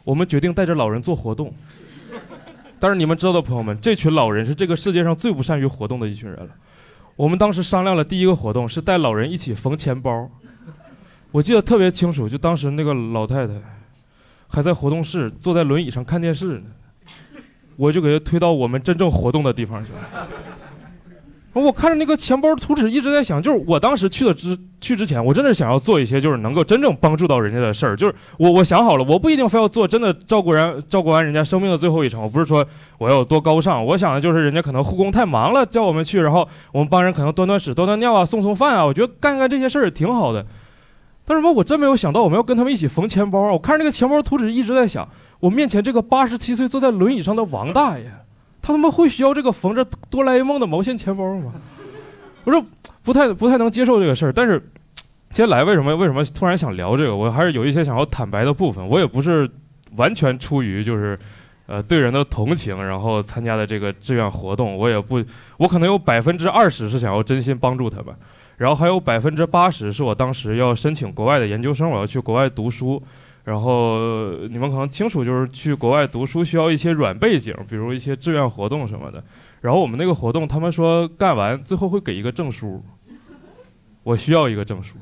我们决定带着老人做活动。但是你们知道的，朋友们，这群老人是这个世界上最不善于活动的一群人了。我们当时商量了第一个活动是带老人一起缝钱包。我记得特别清楚，就当时那个老太太还在活动室坐在轮椅上看电视呢。我就给她推到我们真正活动的地方去了。我看着那个钱包图纸，一直在想，就是我当时去的之去之前，我真的想要做一些就是能够真正帮助到人家的事儿。就是我我想好了，我不一定非要做真的照顾人照顾完人家生命的最后一程。我不是说我要有多高尚，我想的就是人家可能护工太忙了，叫我们去，然后我们帮人可能端端屎、端端尿啊、送送饭啊，我觉得干干这些事儿也挺好的。但是吧，我真没有想到我们要跟他们一起缝钱包。我看着那个钱包图纸，一直在想，我面前这个八十七岁坐在轮椅上的王大爷，他他妈会需要这个缝着哆啦 A 梦的毛线钱包吗？我说不太不太能接受这个事儿，但是接下来为什么为什么突然想聊这个？我还是有一些想要坦白的部分。我也不是完全出于就是呃对人的同情，然后参加的这个志愿活动。我也不，我可能有百分之二十是想要真心帮助他们，然后还有百分之八十是我当时要申请国外的研究生，我要去国外读书。然后你们可能清楚，就是去国外读书需要一些软背景，比如一些志愿活动什么的。然后我们那个活动，他们说干完最后会给一个证书，我需要一个证书。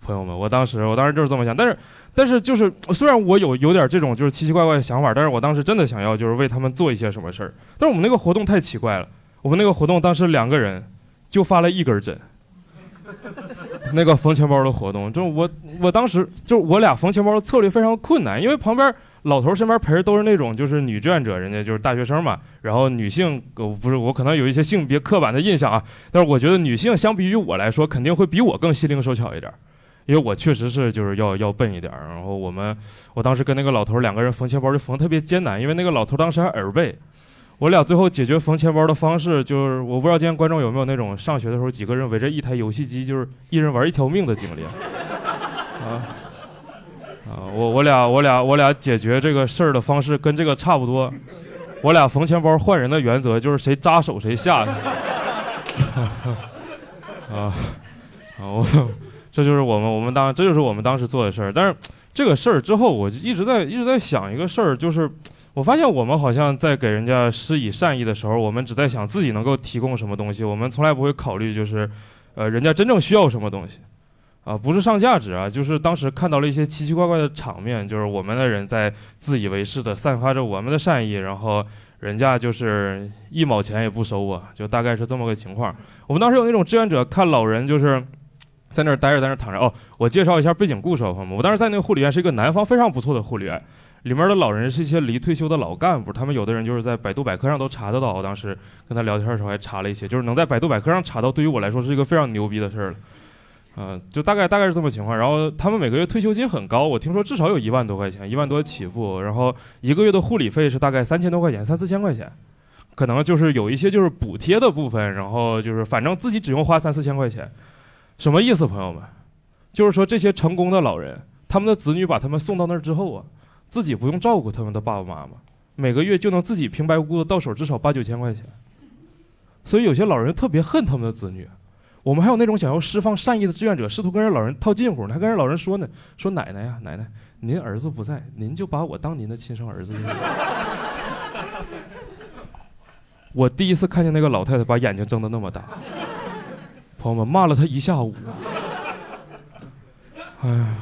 朋友们，我当时我当时就是这么想，但是但是就是虽然我有有点这种就是奇奇怪怪的想法，但是我当时真的想要就是为他们做一些什么事儿。但是我们那个活动太奇怪了，我们那个活动当时两个人就发了一根针。那个缝钱包的活动，就我我当时就我俩缝钱包的策略非常困难，因为旁边老头身边陪着都是那种就是女志愿者，人家就是大学生嘛，然后女性呃不是我可能有一些性别刻板的印象啊，但是我觉得女性相比于我来说，肯定会比我更心灵手巧一点，因为我确实是就是要要笨一点，然后我们我当时跟那个老头两个人缝钱包就缝特别艰难，因为那个老头当时还耳背。我俩最后解决缝钱包的方式就是，我不知道今天观众有没有那种上学的时候几个人围着一台游戏机，就是一人玩一条命的经历。啊啊，我我俩我俩我俩解决这个事儿的方式跟这个差不多。我俩缝钱包换人的原则就是谁扎手谁下去。啊啊，我这就是我们我们当这就是我们当时做的事儿。但是这个事儿之后，我就一直在一直在想一个事儿，就是。我发现我们好像在给人家施以善意的时候，我们只在想自己能够提供什么东西，我们从来不会考虑就是，呃，人家真正需要什么东西，啊，不是上价值啊，就是当时看到了一些奇奇怪怪的场面，就是我们的人在自以为是的散发着我们的善意，然后人家就是一毛钱也不收啊，就大概是这么个情况。我们当时有那种志愿者看老人就是。在那儿待着，在那儿躺着。哦，我介绍一下背景故事，朋友们。我当时在那个护理院是一个南方非常不错的护理院，里面的老人是一些离退休的老干部，他们有的人就是在百度百科上都查得到。我当时跟他聊天的时候还查了一些，就是能在百度百科上查到，对于我来说是一个非常牛逼的事儿了。嗯、就大概大概是这么情况。然后他们每个月退休金很高，我听说至少有一万多块钱，一万多起步。然后一个月的护理费是大概三千多块钱，三四千块钱，可能就是有一些就是补贴的部分，然后就是反正自己只用花三四千块钱。什么意思，朋友们？就是说这些成功的老人，他们的子女把他们送到那儿之后啊，自己不用照顾他们的爸爸妈妈，每个月就能自己平白无故的到手至少八九千块钱。所以有些老人特别恨他们的子女。我们还有那种想要释放善意的志愿者，试图跟人老人套近乎呢，还跟人老人说呢，说奶奶呀，奶奶，您儿子不在，您就把我当您的亲生儿子。我第一次看见那个老太太把眼睛睁得那么大。朋友们骂了他一下午。哎呀，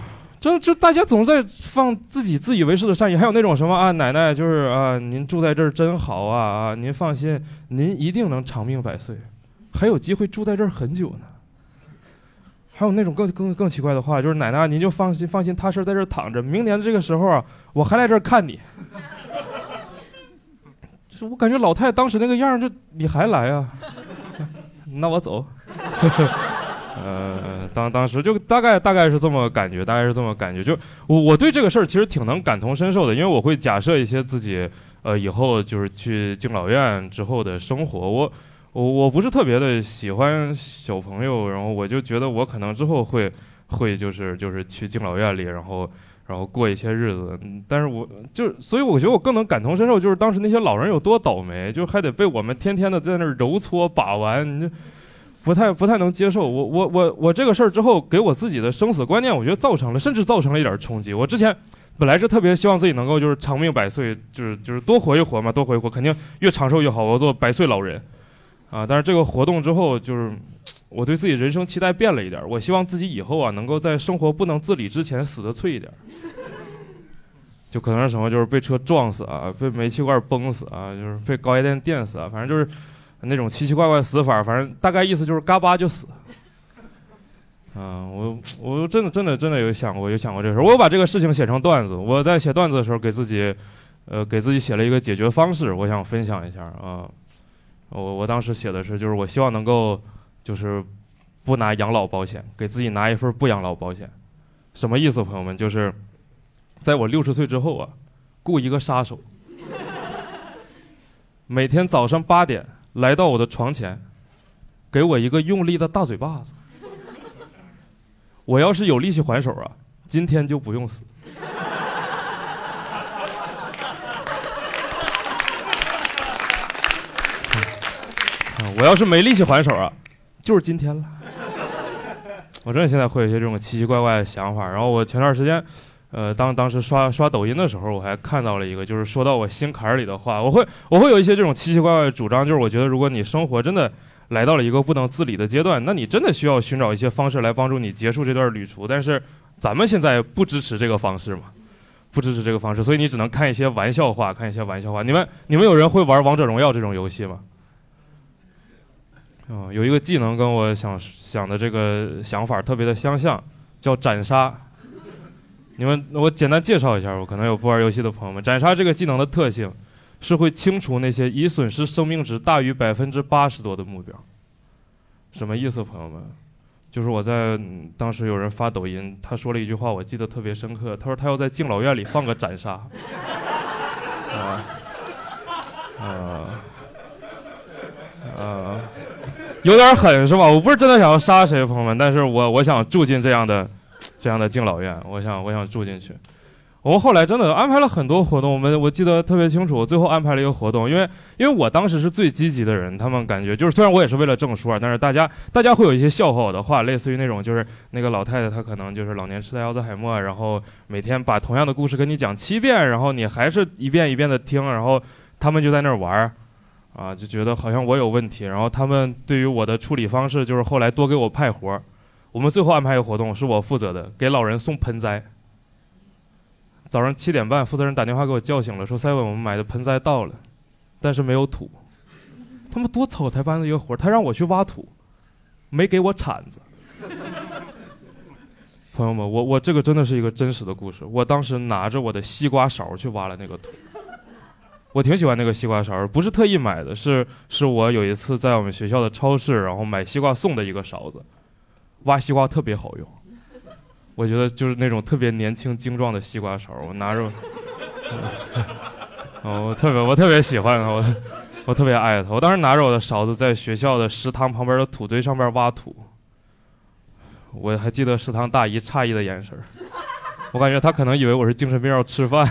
就就大家总在放自己自以为是的善意，还有那种什么啊，奶奶就是啊，您住在这儿真好啊啊，您放心，您一定能长命百岁，还有机会住在这儿很久呢。还有那种更更更奇怪的话，就是奶奶您就放心放心踏实在这儿躺着，明年的这个时候啊，我还来这儿看你。就是我感觉老太太当时那个样儿，这你还来啊？那我走。呃，当当时就大概大概是这么感觉，大概是这么感觉。就我我对这个事儿其实挺能感同身受的，因为我会假设一些自己呃以后就是去敬老院之后的生活。我我我不是特别的喜欢小朋友，然后我就觉得我可能之后会会就是就是去敬老院里，然后然后过一些日子。但是我就所以我觉得我更能感同身受，就是当时那些老人有多倒霉，就还得被我们天天的在那儿揉搓把玩，你这。不太不太能接受，我我我我这个事儿之后，给我自己的生死观念，我觉得造成了，甚至造成了一点冲击。我之前本来是特别希望自己能够就是长命百岁，就是就是多活一活嘛，多活一活，肯定越长寿越好，我做百岁老人，啊！但是这个活动之后，就是我对自己人生期待变了一点，我希望自己以后啊，能够在生活不能自理之前死得脆一点，就可能是什么，就是被车撞死啊，被煤气罐崩死啊，就是被高压电电死啊，反正就是。那种奇奇怪怪死法，反正大概意思就是嘎巴就死。啊，我我真的真的真的有想过，有想过这事。我把这个事情写成段子。我在写段子的时候，给自己，呃，给自己写了一个解决方式，我想分享一下啊。我我当时写的是，就是我希望能够，就是不拿养老保险，给自己拿一份不养老保险。什么意思，朋友们？就是在我六十岁之后啊，雇一个杀手，每天早上八点。来到我的床前，给我一个用力的大嘴巴子。我要是有力气还手啊，今天就不用死。我要是没力气还手啊，就是今天了。我真的现在会有一些这种奇奇怪怪的想法。然后我前段时间，呃，当当时刷刷抖音的时候，我还看到了一个，就是说到我心坎儿里的话。我会我会有一些这种奇奇怪怪的主张，就是我觉得如果你生活真的来到了一个不能自理的阶段，那你真的需要寻找一些方式来帮助你结束这段旅途。但是咱们现在不支持这个方式嘛，不支持这个方式，所以你只能看一些玩笑话，看一些玩笑话。你们你们有人会玩王者荣耀这种游戏吗？哦，有一个技能跟我想想的这个想法特别的相像，叫斩杀。你们，我简单介绍一下，我可能有不玩游戏的朋友们。斩杀这个技能的特性是会清除那些已损失生命值大于百分之八十多的目标。什么意思，朋友们？就是我在、当时有人发抖音，他说了一句话，我记得特别深刻。他说他要在敬老院里放个斩杀。啊啊啊！有点狠是吧？我不是真的想要杀谁，朋友们，但是我我想住进这样的这样的敬老院，我想我想住进去。我们后来真的安排了很多活动，我们我记得特别清楚。最后安排了一个活动，因为因为我当时是最积极的人，他们感觉就是虽然我也是为了证书啊，但是大家大家会有一些笑话我的话，类似于那种就是那个老太太她可能就是老年痴呆、阿兹海默，然后每天把同样的故事跟你讲七遍，然后你还是一遍一遍的听，然后他们就在那儿玩儿。啊，就觉得好像我有问题，然后他们对于我的处理方式就是后来多给我派活儿。我们最后安排一个活动是我负责的，给老人送盆栽。早上七点半，负责人打电话给我叫醒了，说：“赛文，我们买的盆栽到了，但是没有土。”他们多草台班子一个活儿，他让我去挖土，没给我铲子。朋友们，我我这个真的是一个真实的故事。我当时拿着我的西瓜勺去挖了那个土。我挺喜欢那个西瓜勺，不是特意买的，是是我有一次在我们学校的超市，然后买西瓜送的一个勺子，挖西瓜特别好用。我觉得就是那种特别年轻精壮的西瓜勺，我拿着，我特别我特别喜欢，我我特别爱它。我当时拿着我的勺子在学校的食堂旁边的土堆上面挖土，我还记得食堂大姨诧异的眼神，我感觉她可能以为我是精神病要吃饭。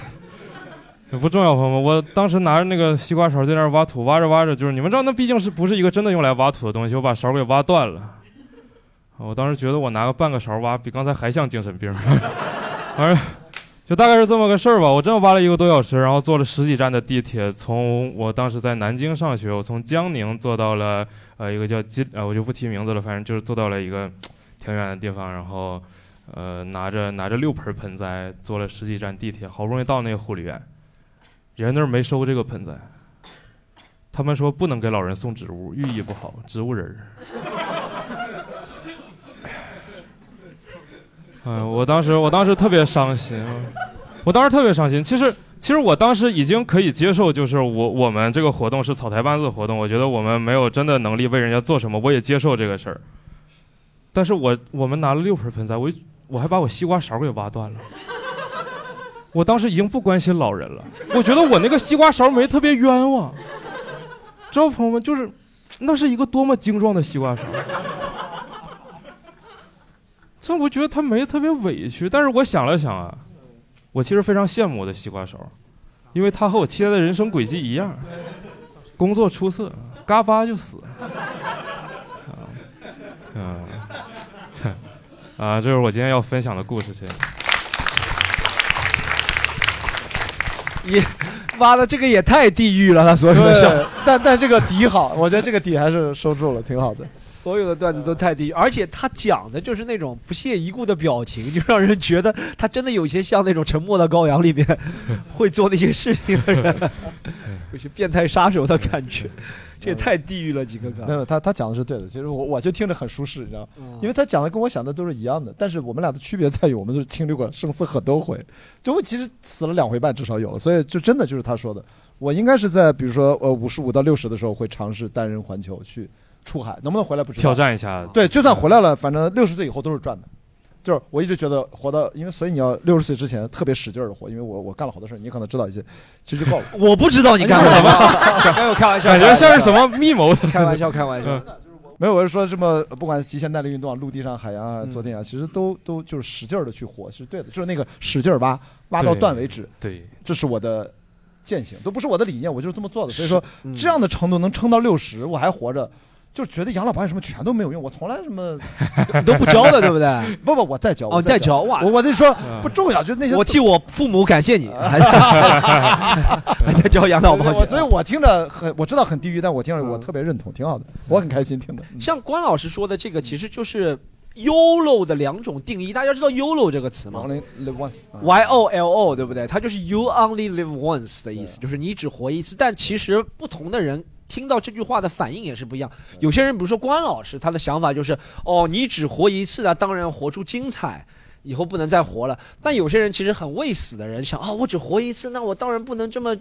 不重要，朋友们。我当时拿着那个西瓜勺在那儿挖土，挖着挖着，就是你们知道，那毕竟是不是一个真的用来挖土的东西，我把勺给挖断了。我当时觉得我拿个半个勺挖，比刚才还像精神病。反正就大概是这么个事儿吧。我真的挖了一个多小时，然后坐了十几站的地铁，从我当时在南京上学，我从江宁坐到了呃一个叫金呃我就不提名字了，反正就是坐到了一个挺远的地方，然后呃拿着拿着六盆盆栽，坐了十几站地铁，好不容易到那个护理院。人那儿没收这个盆栽，他们说不能给老人送植物，寓意不好，植物人儿。嗯，我当时我当时特别伤心，我当时特别伤心。其实其实我当时已经可以接受，就是我我们这个活动是草台班子活动，我觉得我们没有真的能力为人家做什么，我也接受这个事儿。但是我我们拿了六盆盆栽，我我还把我西瓜勺给挖断了。我当时已经不关心老人了，我觉得我那个西瓜勺没特别冤枉，知道朋友们，就是那是一个多么精壮的西瓜勺，这我觉得他没特别委屈，但是我想了想啊，我其实非常羡慕我的西瓜手，因为他和我期待的人生轨迹一样，工作出色，嘎巴就死，啊，嗯，啊，这是我今天要分享的故事，谢谢。挖的这个也太地狱了，他所有的笑对，但但这个底好，我觉得这个底还是收住了，挺好的。所有的段子都太地狱，而且他讲的就是那种不屑一顾的表情，就让人觉得他真的有些像那种《沉默的羔羊》里面 会做那些事情的人，有些变态杀手的感觉。这也太地狱了，几个哥。没有，他他讲的是对的。其实我我就听着很舒适，你知道，吗因为他讲的跟我想的都是一样的。但是我们俩的区别在于，我们都是经历过生死很多回，就我其实死了两回半，至少有了。所以就真的就是他说的，我应该是在比如说呃五十五到六十的时候会尝试单人环球去出海，能不能回来不知道。挑战一下对，就算回来了，反正六十岁以后都是赚的。就是我一直觉得活到，因为所以你要六十岁之前特别使劲的活，因为我我干了好多事儿，你可能知道一些，其实就够了。我不知道你干了什么 没有开玩笑感觉像是什么密谋的。开玩笑，开玩笑。没有，我是说这么，不管是极限耐力运动啊，陆地上、海洋啊、嗯坐垫啊，其实都都就是使劲儿的去活是对的，就是那个使劲儿挖，挖到断为止，对，这是我的践行，都不是我的理念，我就是这么做的。所以说，嗯这样的程度能撑到六十，我还活着。就觉得养老保险什么全都没有用，我从来什么 都不交的，对不对？不不，我在教，哦，我在教哇！我我就说嗯不重要，就那些我替我父母感谢你，还 还在交养老保险。我所以，我听着很，我知道很地狱，但我听着我嗯特别认同，挺好的，我很开心听的。嗯像关老师说的这个，其实就是 YOLO 的两种定义。大家知道 YOLO 这个词吗？Y O L O 对不对？它就是 You only live once 的意思，就是你只活一次。但其实不同的人听到这句话的反应也是不一样。有些人比如说关老师，他的想法就是哦，你只活一次啊，当然要活出精彩。以后不能再活了，但有些人其实很畏死的人想啊、我只活一次，那我当然不能这么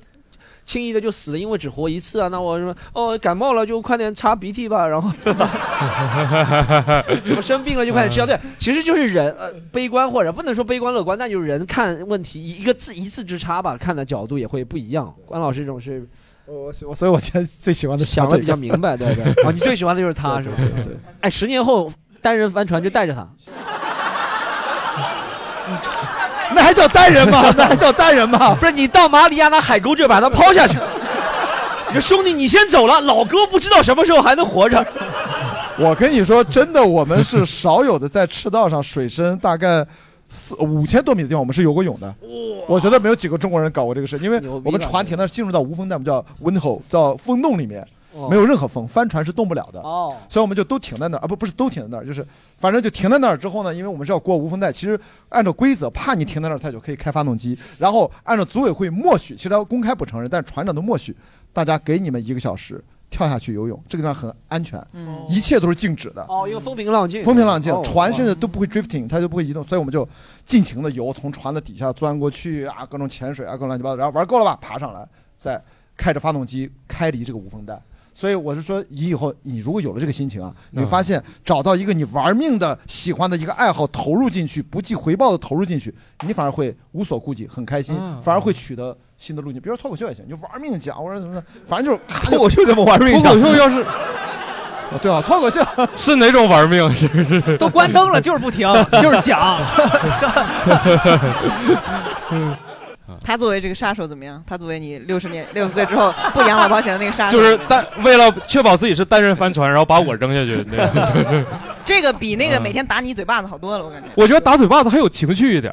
轻易的就死了，因为只活一次啊。那我什么哦感冒了就快点擦鼻涕吧，然后 什么生病了就快点吃药。对，其实就是人呃悲观或者不能说悲观乐观，那就是人看问题一个字一字之差吧，看的角度也会不一样。关老师这种是我我所以，我现在最喜欢的是想的比较明白，对 对。哦，你最喜欢的就是他是吧？对对哎，十年后单人帆船就带着他。那还叫单人吗？那还叫单人吗？不是你到马里亚纳海沟这把他抛下去。你说兄弟，你先走了，老哥不知道什么时候还能活着。我跟你说，真的，我们是少有的在赤道上水深大概四五千多米的地方，我们是游过泳的。我觉得没有几个中国人搞过这个事，因为我们船停那进入到无风带，我们叫 wind hole，叫风洞里面，哦没有任何风，帆船是动不了的。哦，所以我们就都停在那儿啊，不不是都停在那儿，就是反正就停在那儿之后呢，因为我们是要过无风带，其实按照规则，怕你停在那儿，他就可以开发动机，然后按照组委会默许，其实他公开不承认，但是船长都默许，大家给你们一个小时跳下去游泳，这个地方很安全，嗯。一切都是静止的。哦，因为风平浪静，风平浪静，哦。船甚至都不会 drifting，它就不会移动，所以我们就尽情的游，从船的底下钻过去啊，各种潜水啊，各种乱七八糟，然后玩够了吧，爬上来，再开着发动机开离这个无风带。所以我是说，你以后你如果有了这个心情啊，你会发现找到一个你玩命的喜欢的一个爱好，投入进去，不计回报的投入进去，你反而会无所顾忌，很开心，嗯。反而会取得新的路径。比如说脱口秀也行，你就玩命讲，或者怎么的，反正就是咔脱口秀怎么玩命讲脱口秀要是哦对啊，脱口秀是哪种玩命？是？都关灯了，就是不停，就是讲。他作为这个杀手怎么样？他作为你六十年六十岁之后不养老保险的那个杀手，就是单为了确保自己是单人帆船，然后把我扔下去。那 个这个比那个嗯每天打你一嘴巴子好多了，我感觉。我觉得打嘴巴子还有情趣一点。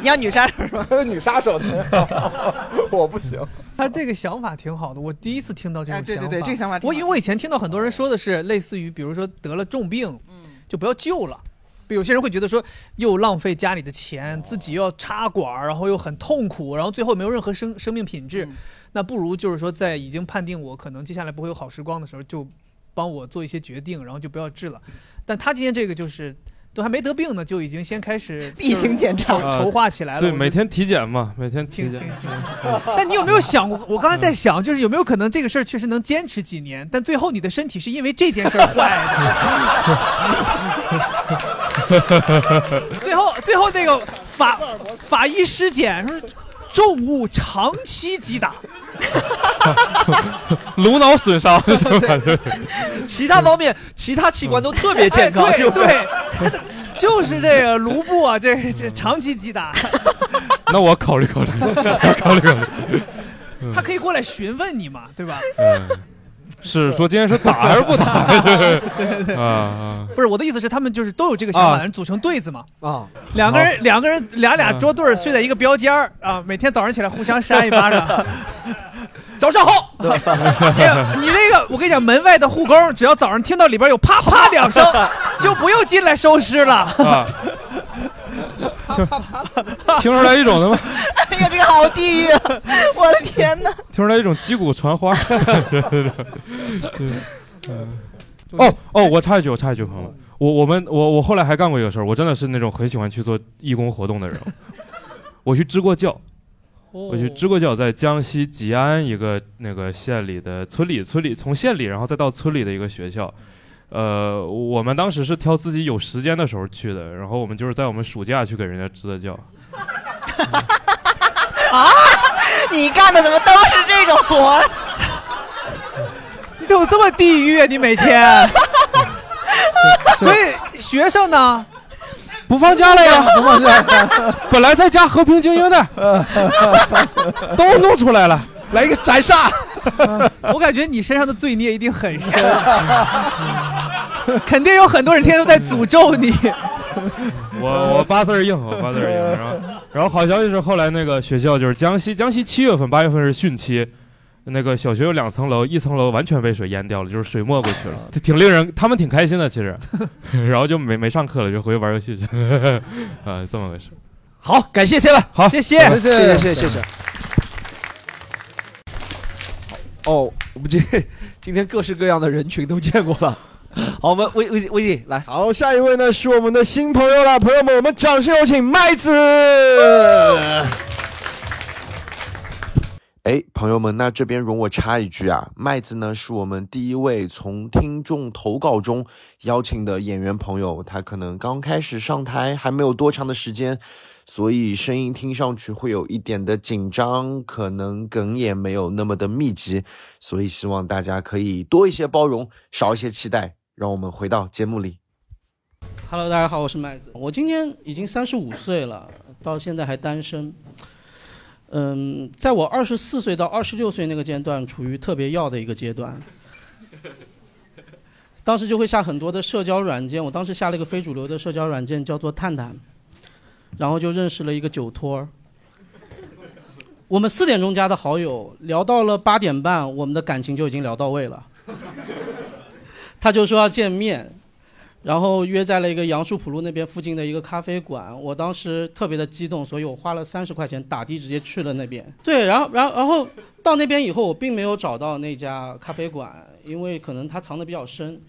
你要女杀手是吧？女杀手的，我不行。他这个想法挺好的，我第一次听到这种哎，想法。对对对，这个想法挺好我因为我以前听到很多人说的是类似于，比如说得了重病，嗯就不要救了。有些人会觉得说，又浪费家里的钱，自己又要插管儿，然后又很痛苦，然后最后没有任何生生命品质，嗯那不如就是说，在已经判定我可能接下来不会有好时光的时候，就帮我做一些决定，然后就不要治了。但他今天这个就是都还没得病呢，就已经先开始 例行检查筹筹划起来了。对，每天体检嘛，每天体检挺。但你有没有想过？我刚才在想，就是有没有可能这个事儿确实能坚持几年，但最后你的身体是因为这件事儿坏的。最后，最后那个法法医尸检说，重物长期击打，颅脑损伤 是吧？就是其他方面其他器官都特别健康，对对，就是这个颅部啊，这这长期击打，那我考虑考虑，考虑考虑。他可以过来询问你嘛，对吧？嗯，是说今天是打还是不打？啊啊！不是我的意思是，他们就是都有这个想法，啊人组成对子嘛。啊，两个人，两个人，俩俩桌对儿睡在一个标间儿啊，每天早上起来互相扇一巴掌。早上好，你那个，我跟你讲，门外的护工，只要早上听到里边有啪啪两声，就不用进来收尸了。啊，听听出来一种什么？哎呀，这个好地狱啊！我的天哪！听出来一种击鼓传花。对对对嗯哦哦，我插一句，我插一句，朋友们，我我们我我后来还干过一个事儿，我真的是那种很喜欢去做义工活动的人。我去支过教，我去支过教，在江西吉安一个那个县里的村里，村里从县里然后再到村里的一个学校。呃，我们当时是挑自己有时间的时候去的，然后我们就是在我们暑假去给人家支的教。啊，你干的怎么都是这种活儿？你怎么这么地狱啊！你每天，所以学生呢，不放假了呀，不放假，本来在家和平精英的，都弄出来了，来一个斩杀。我感觉你身上的罪孽一定很深，肯定有很多人天天都在诅咒你。我我八字硬，我八字硬。然后然后好消息是后来那个学校就是江西，江西七月份八月份是汛期，那个小学有两层楼，一层楼完全被水淹掉了，就是水没过去了，挺令人他们挺开心的其实，然后就没没上课了，就回去玩游戏去，啊，这么回事。好，感谢 Seven，好，谢谢，谢谢谢谢谢谢。哦，我们今今天各式各样的人群都见过了。好，我们微微微信来，好，下一位呢是我们的新朋友了，朋友们，我们掌声有请麦子。哎，朋友们，那这边容我插一句啊，麦子呢是我们第一位从听众投稿中邀请的演员朋友，他可能刚开始上台，还没有多长的时间，所以声音听上去会有一点的紧张，可能梗也没有那么的密集，所以希望大家可以多一些包容，少一些期待。让我们回到节目里。Hello，大家好，我是麦子。我今年已经三十五岁了，到现在还单身。嗯，在我二十四岁到二十六岁那个阶段，处于特别要的一个阶段。当时就会下很多的社交软件，我当时下了一个非主流的社交软件，叫做探探，然后就认识了一个酒托儿。我们四点钟加的好友，聊到了八点半，我们的感情就已经聊到位了。他就说要见面，然后约在了一个杨树浦路那边附近的一个咖啡馆。我当时特别的激动，所以我花了三十块钱打的直接去了那边。对，然后，然后，然后到那边以后，我并没有找到那家咖啡馆，因为可能它藏的比较深。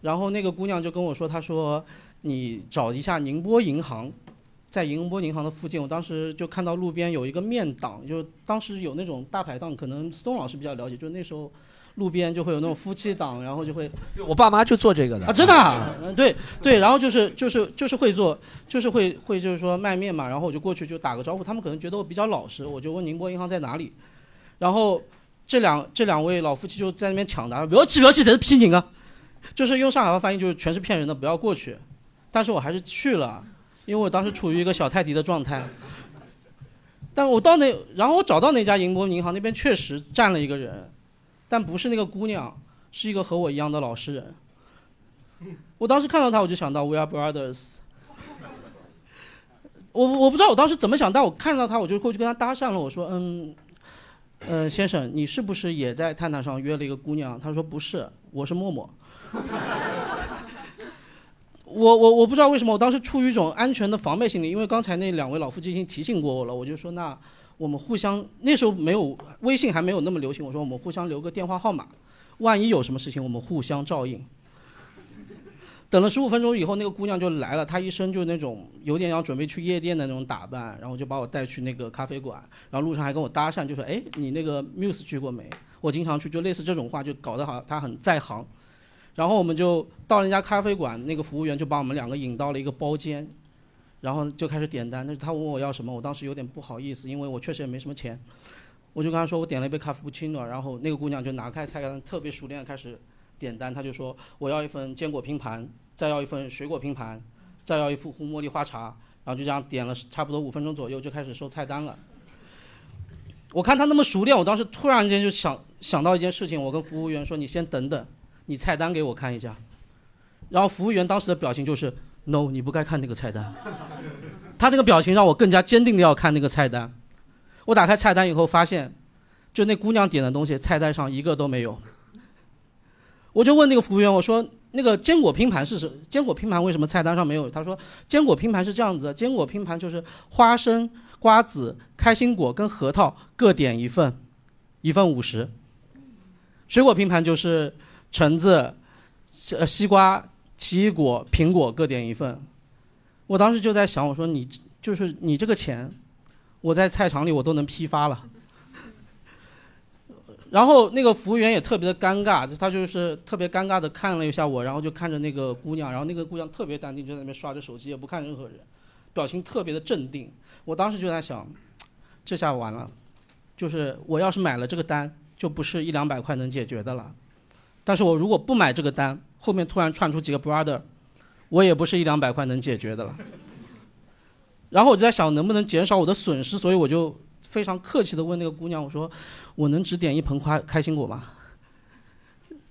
然后那个姑娘就跟我说，她说你找一下宁波银行，在宁波银行的附近。我当时就看到路边有一个面档，就是当时有那种大排档，可能思东老师比较了解，就是那时候。路边就会有那种夫妻档，然后就会，我爸妈就做这个的。啊，真的、啊，嗯，对对，然后就是就是就是会做，就是会会就是说卖面嘛，然后我就过去就打个招呼，他们可能觉得我比较老实，我就问宁波银行在哪里，然后这两这两位老夫妻就在那边抢答，不要去不要去，谁是骗人啊？就是用上海话翻译就是全是骗人的，不要过去，但是我还是去了，因为我当时处于一个小泰迪的状态，但我到那，然后我找到那家宁波银行那边确实站了一个人。但不是那个姑娘，是一个和我一样的老实人。我当时看到她，我就想到 We Are Brothers。我我不知道我当时怎么想，但我看到她，我就过去跟她搭讪了。我说：“嗯，呃，先生，你是不是也在探探上约了一个姑娘？”他说：“不是，我是默默。”我我我不知道为什么，我当时出于一种安全的防备心理，因为刚才那两位老夫妻已经提醒过我了，我就说那。我们互相那时候没有微信还没有那么流行，我说我们互相留个电话号码，万一有什么事情我们互相照应。等了十五分钟以后，那个姑娘就来了，她一身就那种有点要准备去夜店的那种打扮，然后就把我带去那个咖啡馆，然后路上还跟我搭讪，就说：“哎，你那个 Muse 去过没？我经常去。”就类似这种话，就搞得好像她很在行。然后我们就到了那家咖啡馆，那个服务员就把我们两个引到了一个包间。然后就开始点单，但是他问我要什么，我当时有点不好意思，因为我确实也没什么钱，我就跟他说我点了一杯咖啡布奇诺，然后那个姑娘就拿开菜单，特别熟练的开始点单，她就说我要一份坚果拼盘，再要一份水果拼盘，再要一副红茉莉花茶，然后就这样点了差不多五分钟左右就开始收菜单了。我看他那么熟练，我当时突然间就想想到一件事情，我跟服务员说你先等等，你菜单给我看一下，然后服务员当时的表情就是。No，你不该看那个菜单。他那个表情让我更加坚定的要看那个菜单。我打开菜单以后发现，就那姑娘点的东西，菜单上一个都没有。我就问那个服务员，我说那个坚果拼盘是什？坚果拼盘为什么菜单上没有？他说坚果拼盘是这样子，坚果拼盘就是花生、瓜子、开心果跟核桃各点一份，一份五十。水果拼盘就是橙子、呃西瓜。奇异果、苹果各点一份，我当时就在想，我说你就是你这个钱，我在菜场里我都能批发了。然后那个服务员也特别的尴尬，他就是特别尴尬的看了一下我，然后就看着那个姑娘，然后那个姑娘特别淡定，就在那边刷着手机，也不看任何人，表情特别的镇定。我当时就在想，这下完了，就是我要是买了这个单，就不是一两百块能解决的了。但是我如果不买这个单，后面突然窜出几个 brother，我也不是一两百块能解决的了。然后我就在想能不能减少我的损失，所以我就非常客气的问那个姑娘，我说我能只点一盆开开心果吗？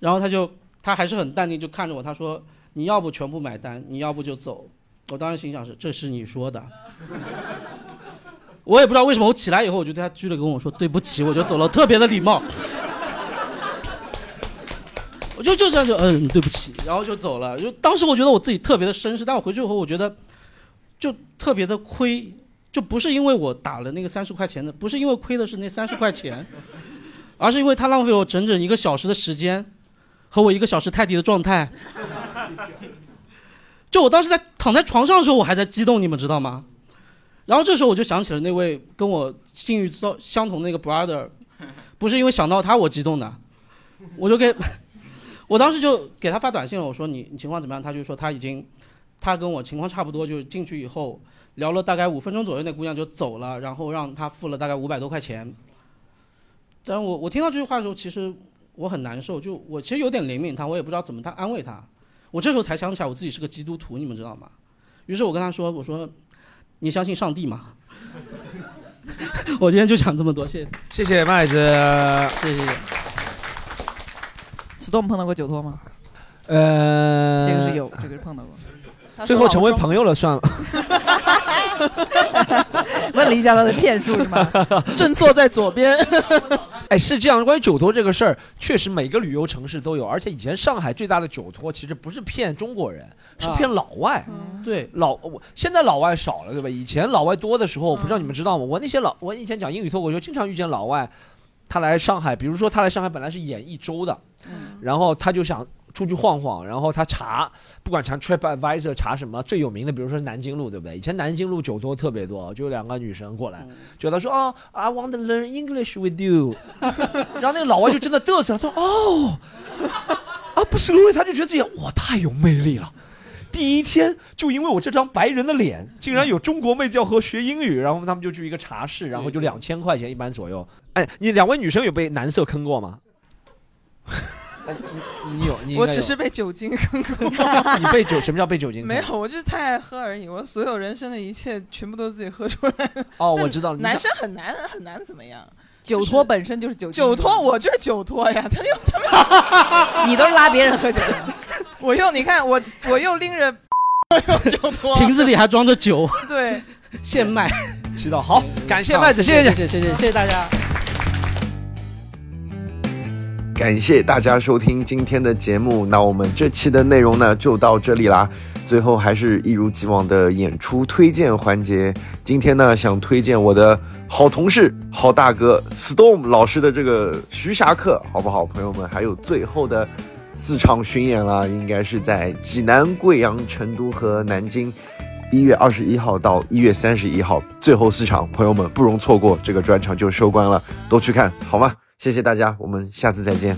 然后她就她还是很淡定，就看着我，她说你要不全部买单，你要不就走。我当时心想是这是你说的，我也不知道为什么，我起来以后我就对她鞠了个躬，我说对不起，我就走了，特别的礼貌。我就就这样就嗯对不起，然后就走了。就当时我觉得我自己特别的绅士，但我回去以后我觉得就特别的亏，就不是因为我打了那个三十块钱的，不是因为亏的是那三十块钱，而是因为他浪费我整整一个小时的时间和我一个小时泰迪的状态。就我当时在躺在床上的时候，我还在激动，你们知道吗？然后这时候我就想起了那位跟我境遇相相同的那个 brother，不是因为想到他我激动的，我就给，我当时就给他发短信了，我说你你情况怎么样？他就说他已经，他跟我情况差不多，就是进去以后聊了大概五分钟左右，那姑娘就走了，然后让他付了大概五百多块钱。但我我听到这句话的时候，其实我很难受，就我其实有点怜悯他，我也不知道怎么他安慰他。我这时候才想起来我自己是个基督徒，你们知道吗？于是我跟他说：“我说，你相信上帝吗？” 我今天就讲这么多，谢谢，谢谢麦子，谢谢。史东碰到过酒托吗？呃，这个是有，这个是碰到过。最后成为朋友了，算了。问了一下他的骗术是吗？正坐在左边。哎，是这样。关于酒托这个事儿，确实每个旅游城市都有，而且以前上海最大的酒托其实不是骗中国人，是骗老外。对，老我现在老外少了，对吧？以前老外多的时候，我不知道你们知道吗？我那些老，我以前讲英语脱口秀，经常遇见老外，他来上海，比如说他来上海本来是演一周的，然后他就想。出去晃晃，然后他查，不管查 TripAdvisor 查什么最有名的，比如说是南京路，对不对？以前南京路酒托特别多，就有两个女生过来，就他说哦，I want to learn English with you，然后那个老外就真的嘚瑟，他说哦，啊不是因为，他就觉得自己我太有魅力了，第一天就因为我这张白人的脸，竟然有中国妹子要和学英语，然后他们就去一个茶室，然后就两千块钱一般左右。哎，你两位女生有被男色坑过吗？你你有你？我只是被酒精坑过。你被酒什么叫被酒精？没有，我就是太爱喝而已。我所有人生的一切全部都是自己喝出来的。哦，我知道了。男生很难很难怎么样？酒托本身就是酒酒托，我就是酒托呀。他又他们，你都是拉别人喝酒。我又你看我我又拎着酒托，瓶子里还装着酒。对，现卖。祈祷好，感谢麦子，谢谢谢谢谢谢谢谢大家。感谢大家收听今天的节目，那我们这期的内容呢就到这里啦。最后还是一如既往的演出推荐环节，今天呢想推荐我的好同事、好大哥 Storm 老师的这个徐霞客，好不好，朋友们？还有最后的四场巡演啦，应该是在济南、贵阳、成都和南京，一月二十一号到一月三十一号，最后四场，朋友们不容错过，这个专场就收官了，都去看好吗？谢谢大家，我们下次再见。